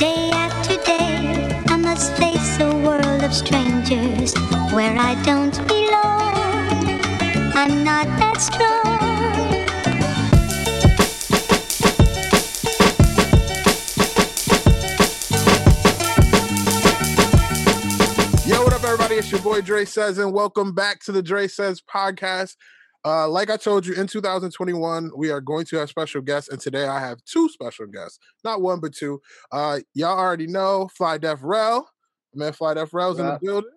Day after day, I must face a world of strangers where I don't belong. I'm not that strong. Yo, what up, everybody? It's your boy Dre Says, and welcome back to the Dre Says podcast. Uh, like I told you, in 2021, we are going to have special guests, and today I have two special guests, not one but two. Uh, y'all already know Flydef Rell, man. Flydef Rell's in the building,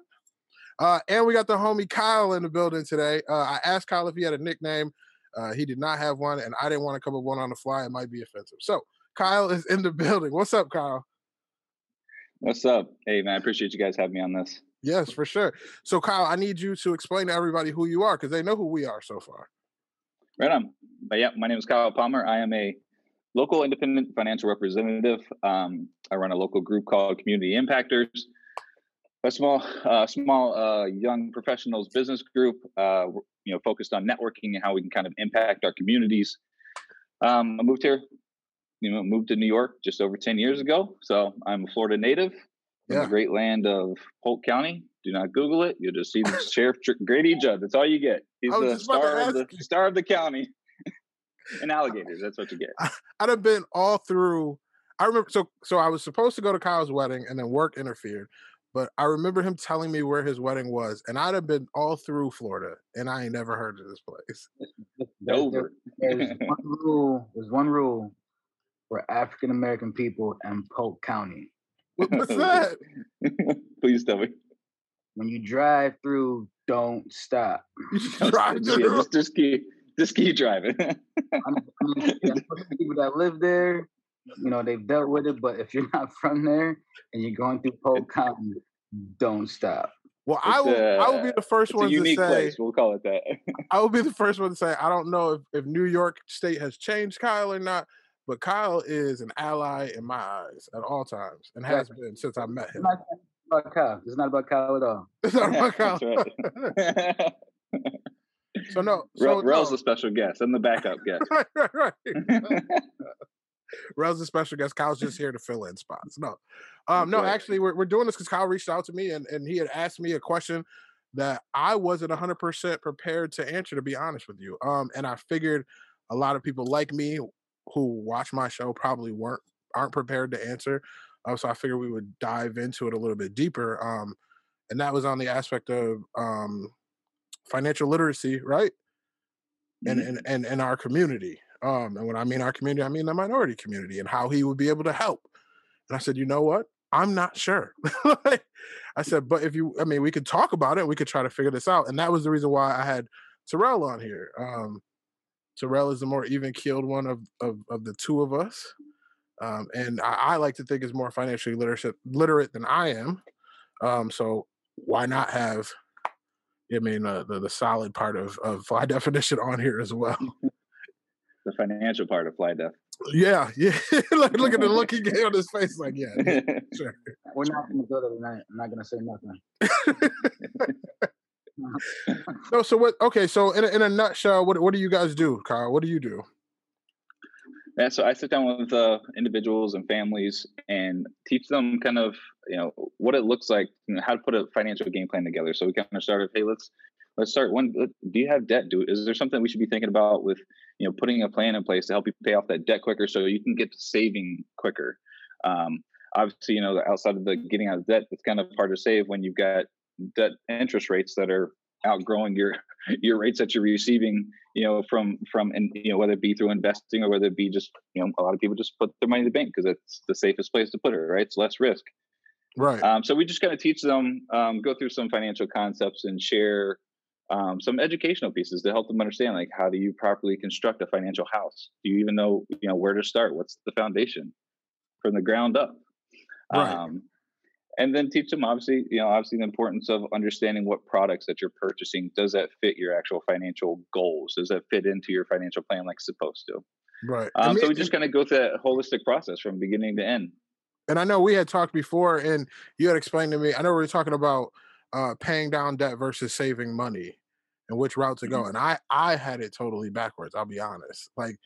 uh, and we got the homie Kyle in the building today. Uh, I asked Kyle if he had a nickname. Uh, he did not have one, and I didn't want to come up one on the fly. It might be offensive. So Kyle is in the building. What's up, Kyle? What's up? Hey man, I appreciate you guys having me on this. Yes, for sure. So, Kyle, I need you to explain to everybody who you are because they know who we are so far. Right on. But yeah, my name is Kyle Palmer. I am a local independent financial representative. Um, I run a local group called Community Impactors, a small, uh, small uh, young professionals business group. Uh, you know, focused on networking and how we can kind of impact our communities. Um, I moved here, you know, moved to New York just over ten years ago. So I'm a Florida native. From Yeah. the great land of Polk County. Do not Google it. You'll just see the sheriff Tr- Grady Judd. That's all you get. He's the just about to star of the you. star of the county. and alligators. That's what you get. I'd have been all through. I remember so so I was supposed to go to Kyle's wedding and then work interfered, but I remember him telling me where his wedding was, and I'd have been all through Florida, and I ain't never heard of this place. There- there- Dover. There's one rule. There's one rule for African American people in Polk County. What- What's that? Please tell me. When you drive through, don't stop. You just Yeah, drive through. just, just keep just keep driving. I mean, I mean, yeah, most people that live there, you know, they've dealt with it. But if you're not from there and you're going through Polk County, don't stop. Well, I will. I will be the first it's one to say. place. We'll call it that. I will be the first one to say. I don't know if, if New York State has changed Kyle or not, but Kyle is an ally in my eyes at all times, and has been since I met him. It's not about Kyle. It's not about Kyle at all. It's not about Kyle. So no, so Rell, Rell's no. a special guest. I'm the backup guest. right, right, right. Rell's a special guest. Kyle's just here to fill in spots. No, um, no. Actually, we're we're doing this because Kyle reached out to me and and he had asked me a question that I wasn't 100 percent prepared to answer. To be honest with you, um, and I figured a lot of people like me who watch my show probably weren't aren't prepared to answer. Um, so I figured we would dive into it a little bit deeper. Um, and that was on the aspect of um financial literacy, right? and Mhm. and and in our community. Um, and when I mean our community, I mean the minority community and how he would be able to help. And I said, you know what? I'm not sure. Like, I said, but if you, I mean, we could talk about it. We could try to figure this out. And that was the reason why I had Terrell on here. Um, Terrell is the more even keeled one of, of of the two of us. Um, and I, I like to think is more financially literate literate than I am. Um, so why not have I mean, uh, the the solid part of of fly definition on here as well. the financial part of fly def. Yeah, yeah. look, look at the look he gave on his face. Like, yeah, yeah, sure. We're not going to go there tonight. I'm not going to say nothing. No, so what? Okay, so in a, in a nutshell, what what do you guys do, Kyle? What do you do? Yeah, so I sit down with uh, individuals and families and teach them kind of you know what it looks like, you know, how to put a financial game plan together. So we kind of started, hey, let's let's start. One, do you have debt? Do is there something we should be thinking about with you know putting a plan in place to help you pay off that debt quicker, so you can get to saving quicker? Um, obviously, you know, outside of the getting out of debt, it's kind of hard to save when you've got debt interest rates that are outgrowing your your rates that you're receiving you know from from and you know whether it be through investing or whether it be just you know a lot of people just put their money in the bank because it's the safest place to put it right? It's less risk. Right. um, so we just kind of teach them um, go through some financial concepts and share um, some educational pieces to help them understand like how do you properly construct a financial house? Do you even know you know where to start? What's the foundation from the ground up? Right. And then teach them obviously you know obviously the importance of understanding what products that you're purchasing does that fit your actual financial goals does that fit into your financial plan like it's supposed to right. I um, so mean, we just kind of go through that holistic process from beginning to end and I know we had talked before, and you had explained to me. I know we were talking about uh, paying down debt versus saving money, and which route to go. And I I had it totally backwards. I'll be honest. Like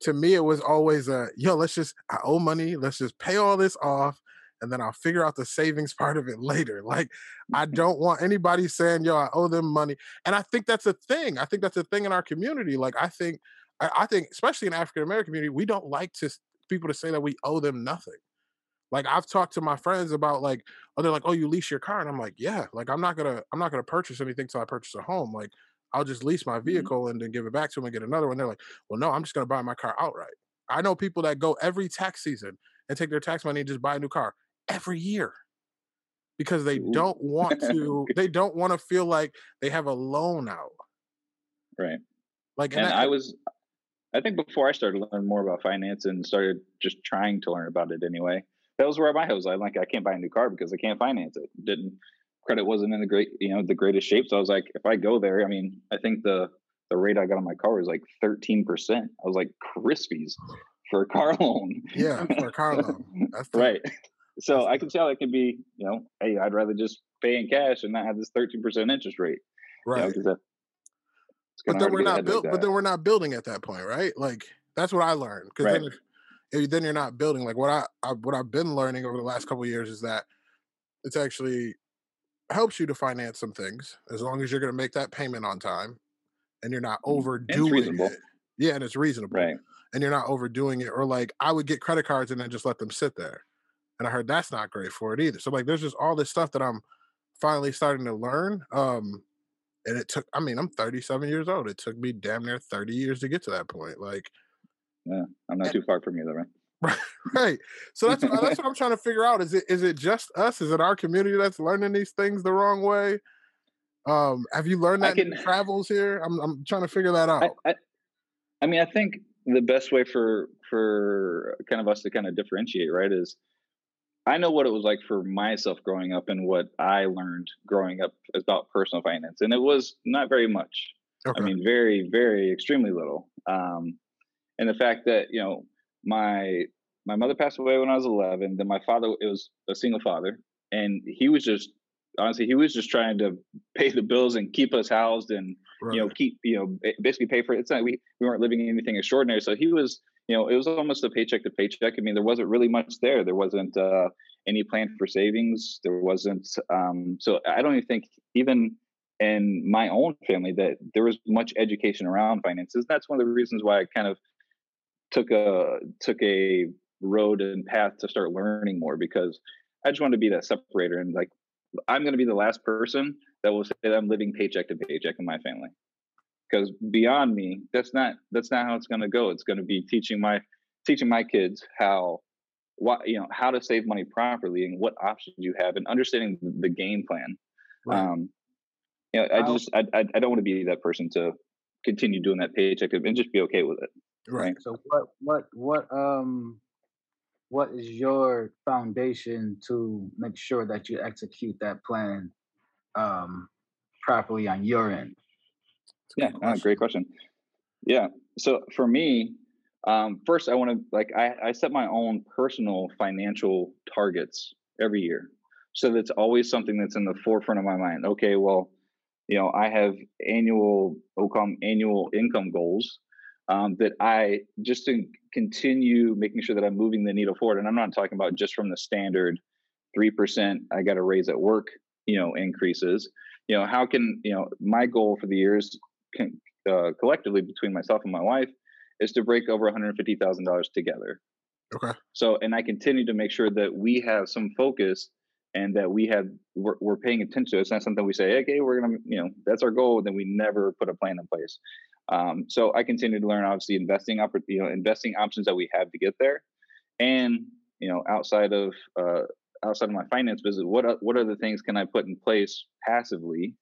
to me it was always a yo let's just i owe money let's just pay all this off and then i'll figure out the savings part of it later like i don't want anybody saying yo i owe them money and i think that's a thing i think that's a thing in our community like i think i, I think especially in african american community we don't like to people to say that we owe them nothing like I've talked to my friends about like, oh, they're like, oh, you lease your car, and I'm like, yeah, like I'm not gonna, I'm not gonna purchase anything till I purchase a home. Like I'll just lease my Mm-hmm. vehicle and then give it back to them and get another one. They're like, well, no, I'm just gonna buy my car outright. I know people that go every tax season and take their tax money and just buy a new car every year because they Ooh. don't want to. they don't want to feel like they have a loan out. Right. Like, and that- I was, I think before I started learning more about finance and started just trying to learn about it anyway, that was where my head was. I'm like, I can't buy a new car because I can't finance it. Didn't credit wasn't in the great, you know, the greatest shape. So I was like, if I go there, I mean, I think the the rate I got on my car was like 13 percent. I was like Crispies for a car loan. yeah, for a car loan. That's the- right. So I can how it can be, you know, hey, I'd rather just pay in cash and not have this 13 percent interest rate. you know, but then we're not like built. but then we're not building at that point, right? Like that's what I learned. Because then, Right. if, if then you're not building. Like what I, I what I've been learning over the last couple of years is that it's actually helps you to finance some things as long as you're going to make that payment on time and you're not mm-hmm. overdoing it. Yeah, and it's reasonable. Right. And you're not overdoing it. Or like I would get credit cards and then just let them sit there. And I heard that's not great for it either. So like there's just all this stuff that I'm finally starting to learn. Um and it took I mean, I'm 37 years old. It took me damn near 30 years to get to that point. Like yeah, I'm not too far from you, though, right? right. So that's what- that's what I'm trying to figure out. Is it is it just us? Is it our community that's learning these things the wrong way? Um, have you learned that in travels here? I'm I'm trying to figure that out. I, I, I mean, I think the best way for for kind of us to kind of differentiate, right, is I know what it was like for myself growing up and what I learned growing up about personal finance, and it was not very much. okay. I mean, very, very, extremely little. Um, and the fact that you know my my mother passed away when I was 11. Then my father it was a single father, and he was just honestly he was just trying to pay the bills and keep us housed and right. you know keep you know basically pay for it. It's not we we weren't living anything extraordinary, so he was you know it was almost a paycheck to paycheck. I mean, there wasn't really much there. There wasn't uh, any plan for savings. There wasn't. Um, so I don't even think even in my own family that there was much education around finances. That's one of the reasons why I kind of took a took a road and path to start learning more because I just wanted to be that separator and like I'm going to be the last person that will say that I'm living paycheck to paycheck in my family because beyond me that's not that's not how it's going to go it's going to be teaching my teaching my kids how what you know how to save money properly and what options you have and understanding the, game plan Right. um you know i just I, I i don't want to be that person to continue doing that paycheck and just be okay with it right. So what what what um what is your foundation to make sure that you execute that plan um properly on your end? Yeah, ah, great question. Yeah. So for me, um, first I want to like I, I set my own personal financial targets every year. So that's always something that's in the forefront of my mind. Okay, well, you know, I have annual OCOM annual income goals um, that I just to continue making sure that I'm moving the needle forward. And I'm not talking about just from the standard three percent I got to raise at work, you know, increases. You know, how can you know my goal for the years con- uh, collectively between myself and my wife is to break over $150,000 together. Okay. So, and I continue to make sure that we have some focus and that we have we're, we're paying attention to. it. It's not something we say, okay, we're gonna, you know, that's our goal. Then we never put a plan in place. Um, so I continue to learn, obviously, investing, oppor- you know, investing options that we have to get there, and you know, outside of uh, outside of my finance business, what what other things can I put in place passively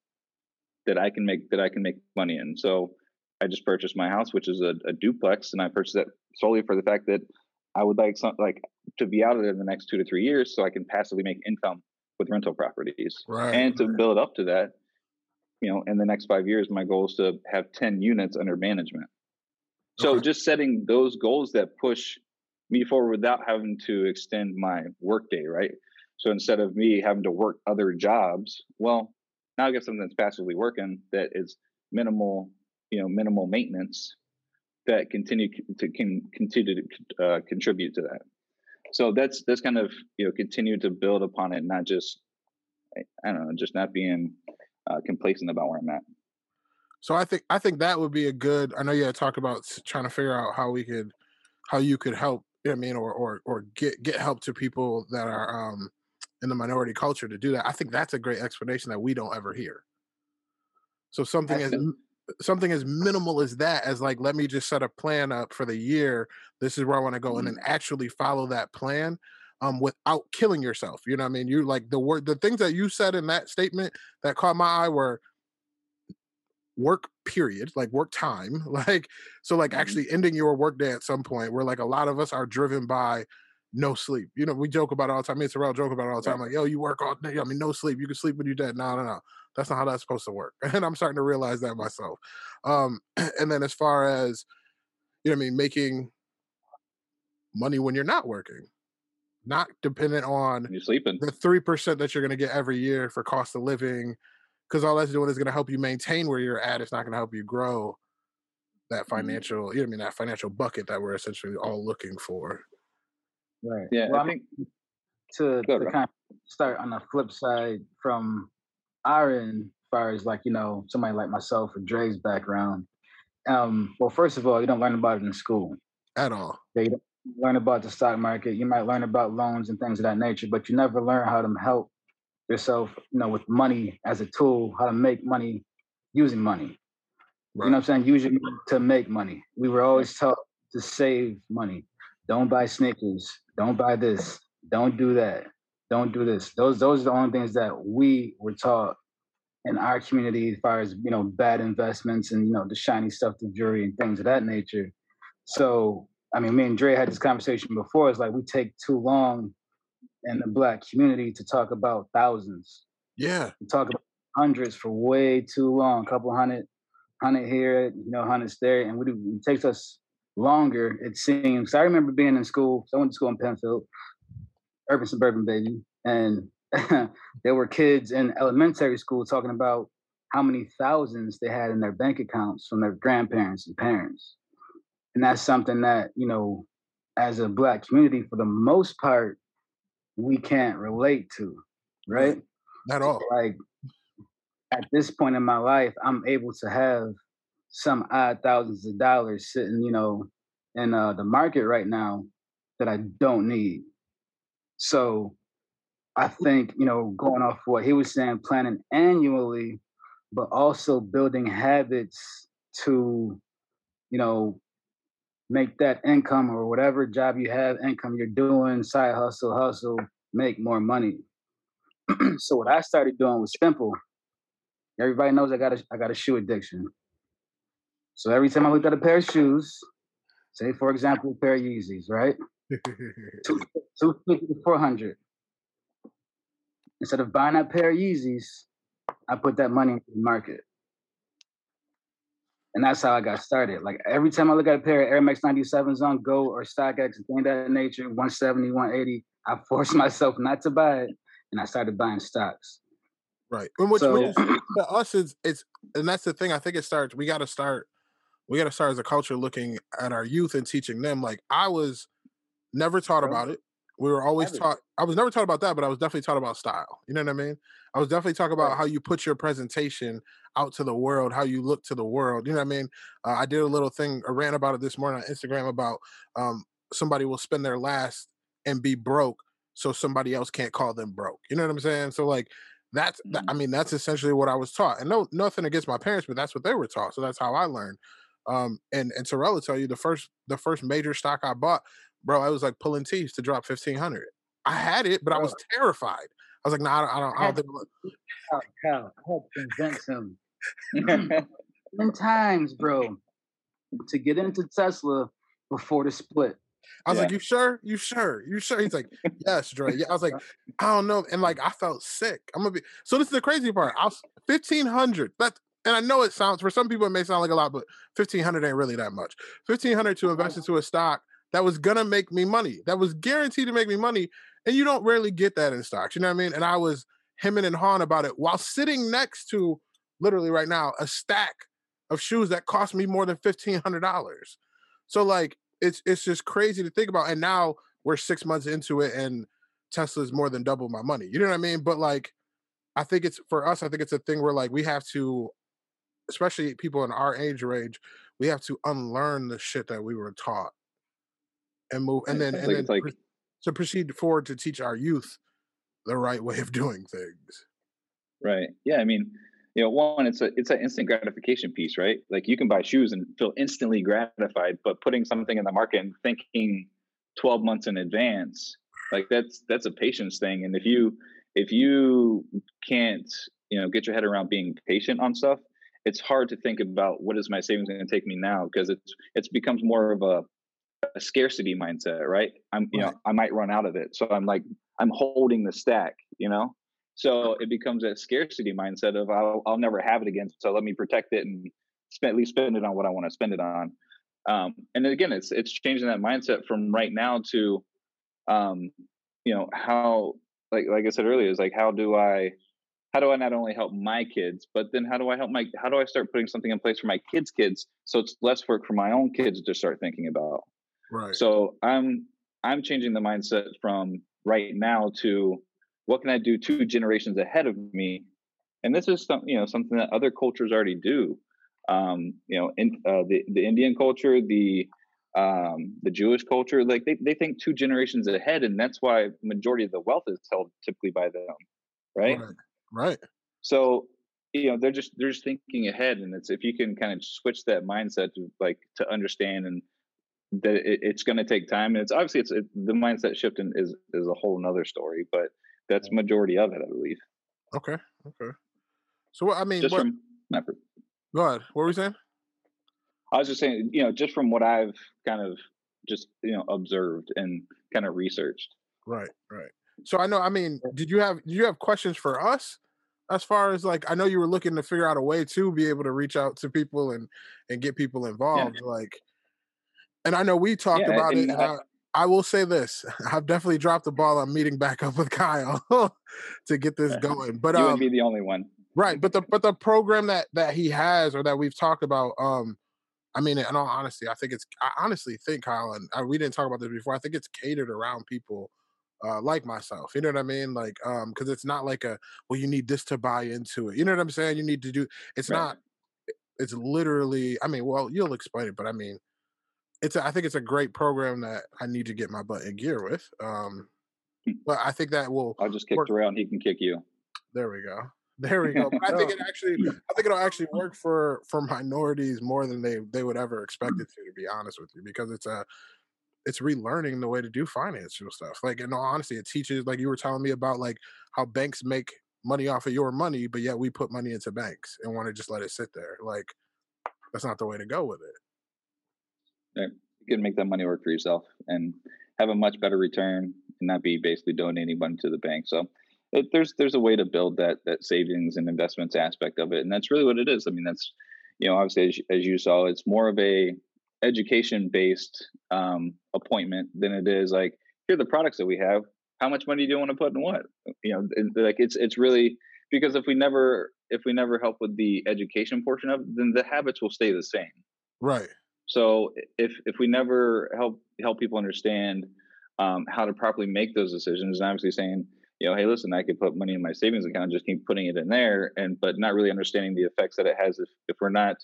that I can make that I can make money in? So I just purchased my house, which is a, a duplex, and I purchased it solely for the fact that I would like some like to be out of there in the next two to three years, so I can passively make income with rental properties, Right. and to right. build up to that. You know, in the next five years, my goal is to have ten units under management. So Okay. just setting those goals that push me forward without having to extend my workday, right? So instead of me having to work other jobs, well, now I get something that's passively working that is minimal, you know, minimal maintenance that continue to can continue to uh, contribute to that. So that's that's kind of you know continue to build upon it, not just I don't know, just not being uh, complacent about where I'm at. So I think I think that would be a good. I know you had talked about trying to figure out how we could, how you could help. I mean, or or or get get help to people that are um in the minority culture to do that. I think that's a great explanation that we don't ever hear. So something as something as minimal as that, as like, let me just set a plan up for the year. This is where I want to go, mm-hmm. and then actually follow that plan um without killing yourself. You know what I mean? You like the word the things that you said in that statement that caught my eye were work period like work time like so like mm-hmm. actually ending your work day at some point where like a lot of us are driven by no sleep. You know we joke about it all the time. Me and Terrell joke about it all the time like yo you work all day. I mean no sleep. You can sleep when you're dead. No no no. That's not how that's supposed to work. And I'm starting to realize that myself. Um and then as far as you know I mean making money when you're not working not dependent on you're sleeping. the three percent that you're going to get every year for cost of living because all that's doing is going to help you maintain where you're at. It's not going to help you grow that mm-hmm. financial, you know, I mean, that financial bucket that we're essentially all looking for. Right. Yeah. Well, I think to, to kind of start on the flip side from our end, as far as like, you know, somebody like myself or Dre's background. Um, well, first of all, you don't learn about it in school at all. They don't learn about the stock market. You might learn about loans and things of that nature, but you never learn how to help yourself, you know, with money as a tool, how to make money using money. Right. You know what I'm saying? Using to make money. We were always taught to save money. Don't buy Snickers. Don't buy this. Don't do that. Don't do this. Those those are the only things that we were taught in our community as far as you know bad investments and you know the shiny stuff, the jewelry and things of that nature. So I mean, me and Dre had this conversation before. It's like we take too long in the black community to talk about thousands. Yeah. We talk about hundreds for way too long, a couple hundred, hundred here, you know, hundreds there. And we, do, it takes us longer, it seems. I remember being in school. So I went to school in Penfield, urban suburban baby. And there were kids in elementary school talking about how many thousands they had in their bank accounts from their grandparents and parents. And that's something that, you know, as a black community, for the most part, we can't relate to, right? At all. Like at this point in my life, I'm able to have some odd thousands of dollars sitting, you know, in uh, the market right now that I don't need. So I think, you know, going off what he was saying, planning annually, but also building habits to, you know, make that income or whatever job you have, income you're doing, side hustle, hustle, make more money. so what I started doing was simple. Everybody knows I got a I got a shoe addiction. So every time I looked at a pair of shoes, say for example, a pair of Yeezys, right? two, 250 to 400. Instead of buying that pair of Yeezys, I put that money into the market. And that's how I got started. Like every time I look at a pair of Air Max 97s on GOAT or StockX and things that nature, 170, 180, I forced myself not to buy it and I started buying stocks. Right. And which, so, which to us is it's and that's the thing. I think it starts, we gotta start, we gotta start as a culture looking at our youth and teaching them. Like I was never taught about it. We were always taught. I was never taught about that, but I was definitely taught about style. You know what I mean? I was definitely talking about how you put your presentation out to the world, how you look to the world. You know what I mean? Uh, I did a little thing, I ran about it this morning on Instagram about um, somebody will spend their last and be broke, so somebody else can't call them broke. You know what I'm saying? So like that's that, I mm-hmm. mean that's essentially what I was taught. And no nothing against my parents, but that's what they were taught. So that's how I learned. Um, and and Terrell will tell you the first the first major stock I bought bro, I was like pulling teeth to drop fifteen hundred. I had it, but I was terrified. I was like, no, nah, I don't. I don't, think. Cal, Cal, help convince him. Ten times, bro, to get into Tesla before the split. I was yeah. like, "You sure? You sure? You sure?" He's like, "Yes, Dre." Yeah, I was like, "I don't know," and like I felt sick. I'm gonna be. So this is the crazy part. I was fifteen hundred. That and I know it sounds for some people it may sound like a lot, but fifteen hundred ain't really that much. Fifteen hundred to invest into a stock that was gonna make me money, that was guaranteed to make me money. And you don't rarely get that in stocks. You know what I mean? And I was hemming and hawing about it while sitting next to literally right now a stack of shoes that cost me more than fifteen hundred dollars. So like it's it's just crazy to think about. And now we're six months into it, and Tesla's more than double my money. You know what I mean? But like, I think it's for us. I think it's a thing where like we have to, especially people in our age range, we have to unlearn the shit that we were taught and move, and then and like, then like pro- to proceed forward to teach our youth the right way of doing things. right. Yeah, I mean, you know, one, it's a it's an instant gratification piece, right? Like you can buy shoes and feel instantly gratified, but putting something in the market and thinking 12 months in advance, like that's that's a patience thing. And if you if you can't, you know, get your head around being patient on stuff, it's hard to think about what is my savings going to take me now because it's it's becomes more of a, a scarcity mindset, right? I'm you Right. know I might run out of it, so I'm like I'm holding the stack, you know. So it becomes a scarcity mindset of I'll I'll never have it again, so let me protect it and spend at least spend it on what I want to spend it on. Um, and again, it's it's changing that mindset from right now to, um, you know, how like like I said earlier is like how do I how do I not only help my kids, but then how do I help my how do I start putting something in place for my kids' kids so it's less work for my own kids to start thinking about. Right. So I'm I'm changing the mindset from right now to what can I do two generations ahead of me, and this is some you know something that other cultures already do. Um, you know, in uh, the the Indian culture, the um, the Jewish culture, like they, they think two generations ahead, and that's why majority of the wealth is held typically by them, right? Right. Right. So you know they're just they're just thinking ahead, and it's if you can kind of switch that mindset to like to understand and that it, it's going to take time, and it's obviously it's it, the mindset shift in, is is a whole nother story, but that's mm-hmm. majority of it, I believe. Okay. Okay. So what I mean, Just what, from for, go ahead. What were we saying? I was just saying, you know, just from what I've kind of just you know observed and kind of researched. Right. Right. So I know. I mean, did you have did you have questions for us? As far as like, I know you were looking to figure out a way to be able to reach out to people and and get people involved. Like, and I know we talked Yeah, about it. I- I, I will say this: I've definitely dropped the ball on meeting back up with Kyle to get this going. But you um, wouldn't be the only one. Right, but the but the program that that he has or that we've talked about, um, I mean, in all honesty, I think it's I honestly think Kyle and uh, we didn't talk about this before. I think it's catered around people uh, like myself. You know what I mean? Like, um, because it's not like a well, you need this to buy into it. You know what I'm saying? You need to do. It's Right. not. It's literally. I mean, well, you'll explain it, but I mean, it's. A, I think it's a great program that I need to get my butt in gear with. Um, Hmm. but I think that will I'll just kick work- around. He can kick you. there we go. There we go. But I think it actually, I think it'll actually work for for minorities more than they they would ever expect it to. To be honest with you, because it's a it's relearning the way to do financial stuff. Like in all honesty, it teaches like you were telling me about like how banks make money off of your money, but yet we put money into banks and want to just let it sit there. Like that's not the way to go with it. you can make that money work for yourself and have a much better return and not be basically donating money to the bank. So it, there's there's a way to build that that savings and investments aspect of it, and that's really what it is. I mean, that's you know obviously as, as you saw, it's more of a education based um, appointment than it is like here are the products that we have. How much money do you want to put in what? You know, like it's it's really because if we never if we never help with the education portion of it, then the habits will stay the same. Right. So if if we never help help people understand um, how to properly make those decisions, and obviously saying, you know, hey, listen, I could put money in my savings account, just keep putting it in there, and but not really understanding the effects that it has if if we're not,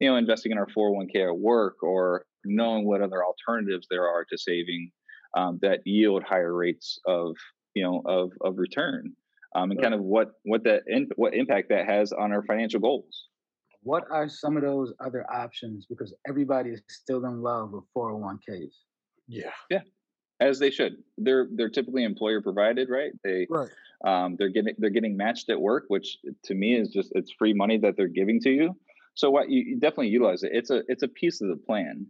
you know, investing in our 401k at work or knowing what other alternatives there are to saving um, that yield higher rates of you know of of return, um, and kind of what what that in, what impact that has on our financial goals. What are some of those other options? Because everybody is still in love with 401ks. Yeah. Yeah as they should. They're they're typically employer provided, right? They Right. um, they're getting they're getting matched at work, which to me is just it's free money that they're giving to you. So what you, you definitely utilize it. It's a it's a piece of the plan,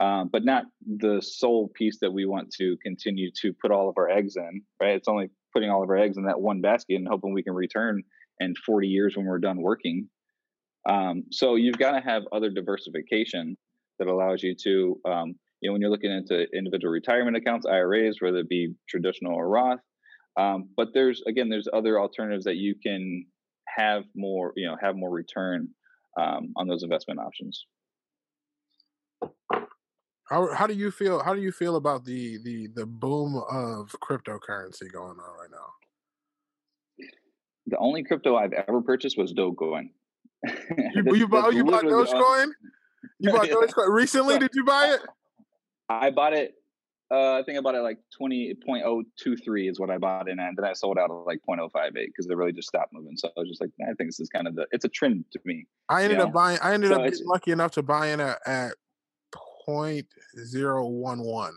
um, but not the sole piece that we want to continue to put all of our eggs in. Right? It's only putting all of our eggs in that one basket and hoping we can return in 40 years when we're done working. Um, so you've got to have other diversification that allows you to um, you know, when you're looking into individual retirement accounts, IRAs, whether it be traditional or Roth. Um, but there's again, there's other alternatives that you can have more, you know, have more return um, on those investment options. How how do you feel? How do you feel about the the the boom of cryptocurrency going on right now? The only crypto I've ever purchased was Dogecoin. You, you bought you bought Dogecoin? You bought Dogecoin recently? Did you buy it? I bought it. Uh, I think I bought it like twenty point oh two three is what I bought in, and then I sold out at like 0.058 because they really just stopped moving. So I was just like, I think this is kind of the. It's a trend to me. I ended up know? buying. I ended so up getting lucky enough to buy in at, at point zero one one.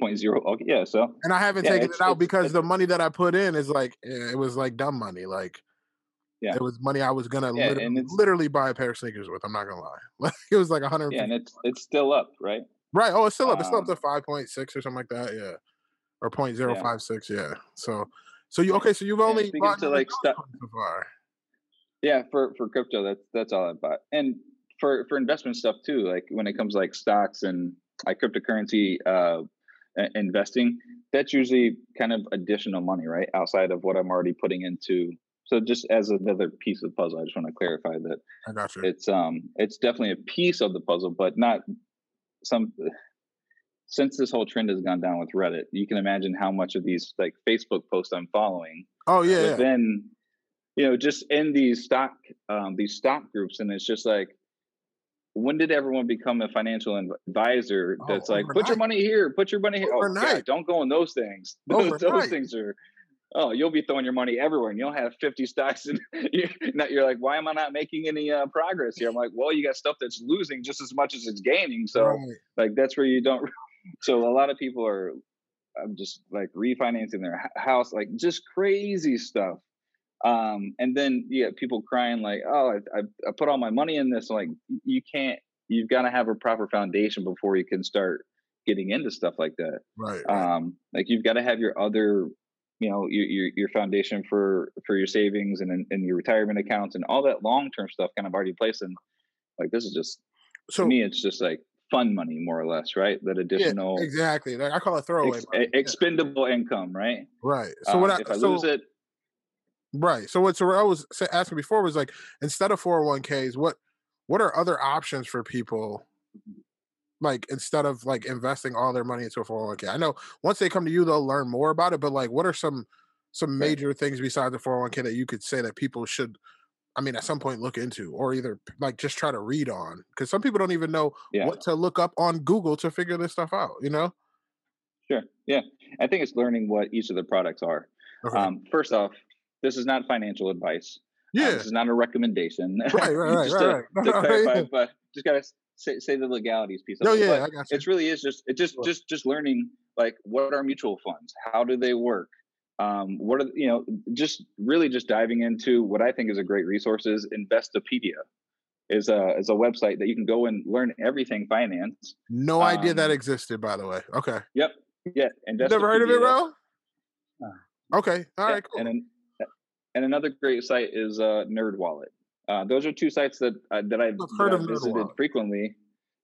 Point zero. Okay, yeah. So. And I haven't yeah, taken it out because the money that I put in is like eh, it was like dumb money. Like yeah. It was money I was gonna yeah, literally, literally, buy a pair of sneakers with. I'm not gonna lie. Like it was like a hundred. Yeah, and it's it's still up, right? Right. Oh, it's still up. It's still up um to five point six or something like that. Yeah, or point zero five six. Yeah. So, so you okay? So you've only bought to like stuff so far. Yeah, for for crypto, that's that's all I bought, and for for investment stuff too. Like when it comes like stocks and like cryptocurrency uh, investing, that's usually kind of additional money, right? Outside of what I'm already putting into so just as another piece of the puzzle, I just want to clarify that I got you. It's um it's definitely a piece of the puzzle, but not some since this whole trend has gone down with Reddit, you can imagine how much of these like Facebook posts I'm following. Oh yeah. Then yeah. you know, just in these stock um these stock groups, and it's just like when did everyone become a financial advisor oh, that's oh, like put your money here put your money here overnight. oh God, don't go in those things those, those things are oh, you'll be throwing your money everywhere and you'll have 50 stocks and you're like, why am I not making any uh, progress here? I'm like, well, you got stuff that's losing just as much as it's gaining. So right. like, that's where you don't. So a lot of people are I'm just like refinancing their house, like just crazy stuff. Um, and then you get people crying like, oh, I, I, I put all my money in this. like you can't, you've got to have a proper foundation before you can start getting into stuff like that. Right. Um, like you've got to have your other you know your, your, your foundation for for your savings and and your retirement accounts and all that long term stuff kind of already placed in like this is just so to me it's just like fun money more or less right? That additional yeah, exactly. Like i call it throwaway ex, expendable income right? Right. So what um, I, if i so, lose it right. So what so what i was asking before was like instead of 401ks what what are other options for people like instead of like investing all their money into a 401k. I know once they come to you, they'll learn more about it. But like, what are some some major things besides the 401k that you could say that people should, I mean, at some point look into, or either like just try to read on? Because some people don't even know yeah. what to look up on Google to figure this stuff out. You know? Sure. Yeah, I think it's learning what each of the products are. Okay. Um, first off, this is not financial advice. Um, yeah, um, this is not a recommendation. Right, right, right, just right, to, right. To clarify, but just gotta say, say the legalities piece. Of oh it. yeah, I got you. It really is just it just just just learning like what are mutual funds? How do they work? Um, what are you know just really just diving into what I think is a great resource is Investopedia is a is a website that you can go and learn everything finance. No um, idea that um, existed, by the way. Okay. Yep. Yeah. And Never heard of it, bro. Okay. All yeah. right. Cool. And then, and another great site is uh, NerdWallet. Uh, those are two sites that uh, that I've, heard that I've visited frequently.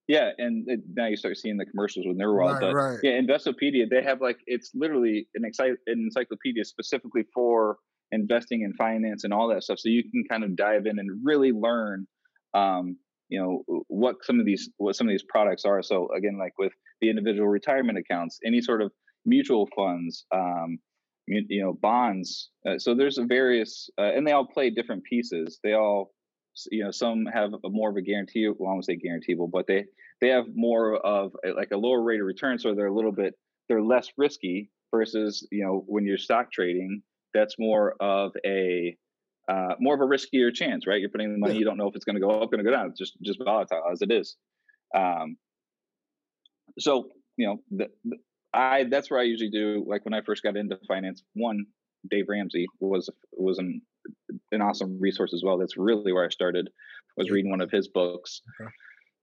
Yeah, and it, now you start seeing the commercials with NerdWallet. Right, but right. yeah, Investopedia, they have like it's literally an, an encyclopedia specifically for investing and finance and all that stuff. So you can kind of dive in and really learn, um, you know, what some of these what some of these products are. So again, like with the individual retirement accounts, any sort of mutual funds, um, you, know bonds uh, so there's a various uh, and they all play different pieces. They all you know some have a more of a guarantee well i won't say guaranteeable but they they have more of a, like a lower rate of return so they're a little bit they're less risky versus you know when you're stock trading that's more of a uh, more of a riskier chance right? You're putting the money you don't know if it's going to go up going to go down. It's just just volatile as it is. Um, so you know the, the I that's where I usually do. Like when I first got into finance, one Dave Ramsey was was an an awesome resource as well. That's really where I started. Was reading one of his books, okay.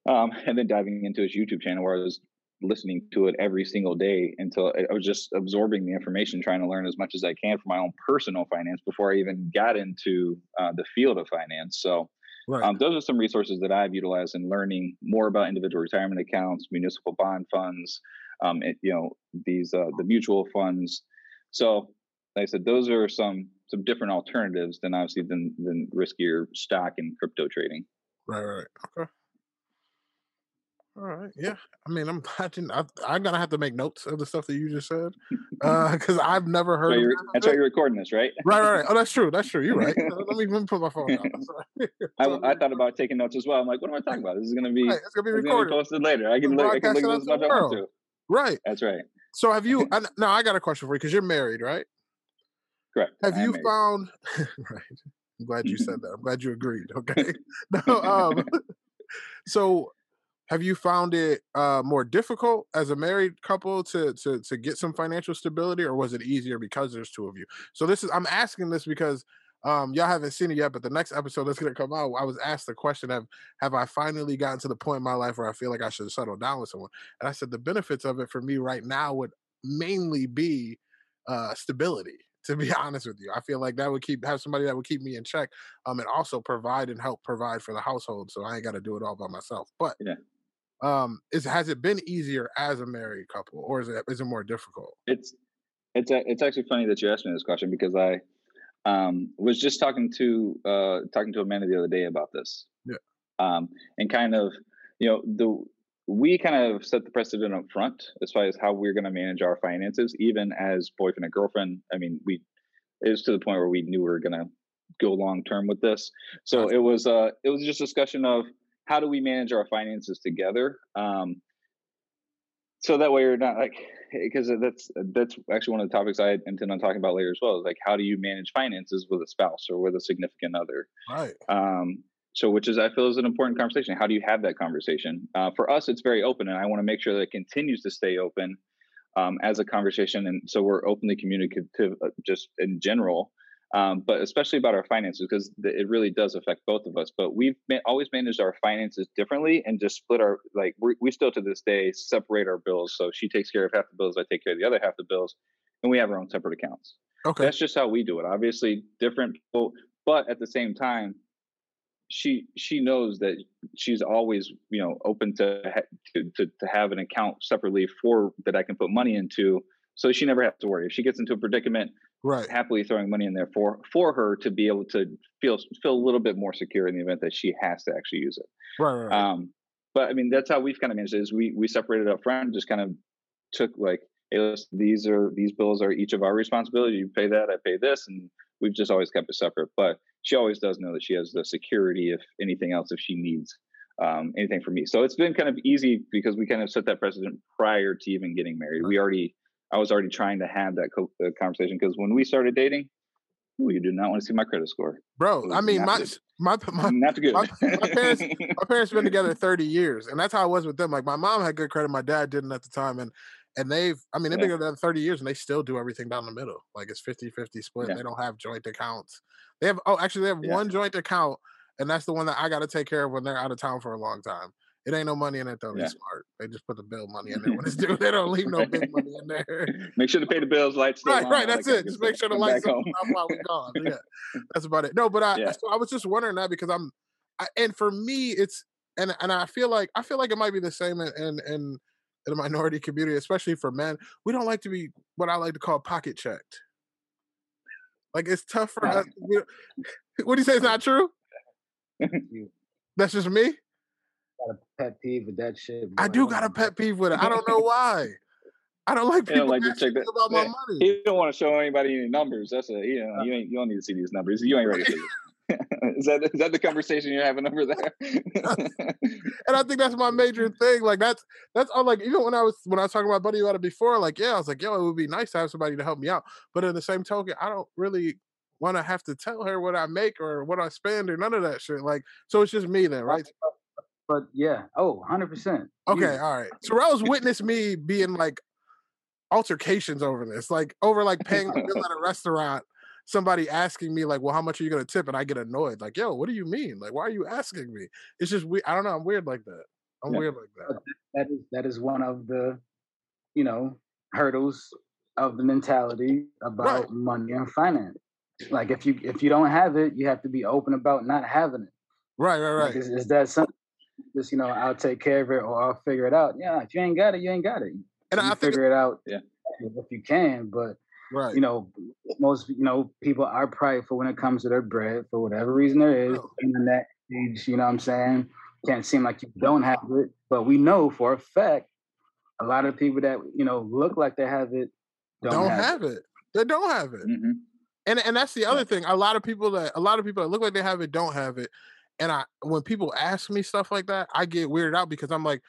um, and then diving into his YouTube channel where I was listening to it every single day until I was just absorbing the information, trying to learn as much as I can for my own personal finance before I even got into uh, the field of finance. So. Right. Um, those are some resources that I've utilized in learning more about individual retirement accounts, municipal bond funds, um, it, you know, these uh, the mutual funds. So, like I said, those are some some different alternatives than obviously than than riskier stock and crypto trading. Right, right, okay. All right. Yeah. I mean, I'm glad I, I'm gonna have to make notes of the stuff that you just said because uh, I've never heard. That's, why, that's why you're recording this, right? right, right, right. Oh, that's true. That's true. You're right. let, me, let me put my phone down. I, I, thought about taking notes as well. I'm like, what am I talking about? This is gonna be. Right, it's gonna be recorded. Gonna be posted later. I can look. I can look at as much I to. Right. That's right. So have you? I, now I got a question for you because you're married, right? Correct. Have you found? right. I'm glad you said that. I'm glad you agreed. Okay. no. Um, so have you found it uh, more difficult as a married couple to to to get some financial stability, or was it easier because there's two of you? So this is I'm asking this because um, y'all haven't seen it yet, but the next episode that's gonna come out, I was asked the question of have I finally gotten to the point in my life where I feel like I should settle down with someone? And I said the benefits of it for me right now would mainly be uh, stability to be honest with you. I feel like that would keep have somebody that would keep me in check, um, and also provide and help provide for the household, so I ain't got to do it all by myself. But yeah, um is has it been easier as a married couple or is it is it more difficult it's it's it's actually funny that you asked me this question because i um was just talking to uh talking to amanda the other day about this. Yeah. Um and kind of you know the we kind of set the precedent up front as far as how we're going to manage our finances even as boyfriend and girlfriend. I mean we it was to the point where we knew we were going to go long term with this. So it was uh it was just discussion of how do we manage our finances together? Um, so that way you're not like because that's that's actually one of the topics I intend on talking about later as well. Is like how do you manage finances with a spouse or with a significant other? Right. Um, so, which is I feel is an important conversation. How do you have that conversation? Uh, for us, it's very open, and I want to make sure that it continues to stay open um, as a conversation, and so we're openly communicative, uh, just in general um, but especially about our finances because it really does affect both of us. But we've ma- always managed our finances differently and just split our like we, we still to this day separate our bills. So she takes care of half the bills, I take care of the other half the bills, and we have our own separate accounts. Okay, that's just how we do it. Obviously, different people, but at the same time, she she knows that she's always you know open to to to, to have an account separately for that I can put money into so she never has to worry. If she gets into a predicament, right, happily throwing money in there for for her to be able to feel feel a little bit more secure in the event that she has to actually use it. Right, right. Um, but I mean, that's how we've kind of managed it. Is we we separated up front, just kind of took like, hey, listen, these are these bills are each of our responsibility. You pay that, I pay this, and we've just always kept it separate. But she always does know that she has the security if anything else, if she needs um, anything from me. So it's been kind of easy because we kind of set that precedent prior to even getting married. We already I was already trying to have that co- uh, conversation because when we started dating, ooh, you do not want to see my credit score, bro. I mean, my, my my not good. My, my parents my parents been together thirty years, and that's how I was with them. Like my mom had good credit, my dad didn't at the time, and and they've I mean they've yeah. been together thirty years, and they still do everything down the middle. Like it's 50-50 split. Yeah. They don't have joint accounts. They have oh actually they have yeah. one joint account, and that's the one that I got to take care of when they're out of town for a long time. It ain't no money in it though. They're smart. They just put the bill money in there when it's due. They don't leave no big money in there. Make sure to pay the bills, lights. Right, right. That's it. Just make sure the lights are while we're gone. Yeah, that's about it. No, but I, yeah. so I was just wondering that because I'm, I, and for me, it's and and I feel like I feel like it might be the same in in, in the minority community, especially for men. We don't like to be what I like to call pocket checked. Like it's tough for us. what do you say? It's not true? That's just me got a pet peeve with that shit. I do oh got a pet peeve with it. I don't know why. I don't like people don't like to check that. about my money. He don't want to show anybody any numbers. That's a you know, you ain't you don't need to see these numbers. You ain't ready to see it. is that is that the conversation you're having over there? and I think that's my major thing. Like that's that's all like even when I was when I was talking about buddy about it before, like, yeah, I was like, yo, it would be nice to have somebody to help me out. But in the same token, I don't really want to have to tell her what I make or what I spend or none of that shit. Like, so it's just me then, right? But yeah, oh, 100%. Okay, yeah. all right. Terrell's witnessed me being like altercations over this, like over like paying a bill at a restaurant. Somebody asking me like, "Well, how much are you gonna tip?" and I get annoyed, like, "Yo, what do you mean? Like, why are you asking me?" It's just we. I don't know. I'm weird like that. I'm yeah. weird like that. That is that is one of the, you know, hurdles of the mentality about right. money and finance. Like if you if you don't have it, you have to be open about not having it. Right, right, right. Like, is, is that something just you know I'll take care of it or I'll figure it out. Yeah, if you ain't got it, you ain't got it. And you I figure it out. Yeah, if you can, but right, you know, most you know people are prideful when it comes to their bread for whatever reason there is. Oh. In that age, you know what I'm saying? Can't seem like you don't have it. But we know for a fact, a lot of people that you know look like they have it don't, don't have, have it. it. They don't have it. Mm-hmm. And and that's the other thing. A lot of people that a lot of people that look like they have it don't have it. And I when people ask me stuff like that, I get weirded out because I'm like,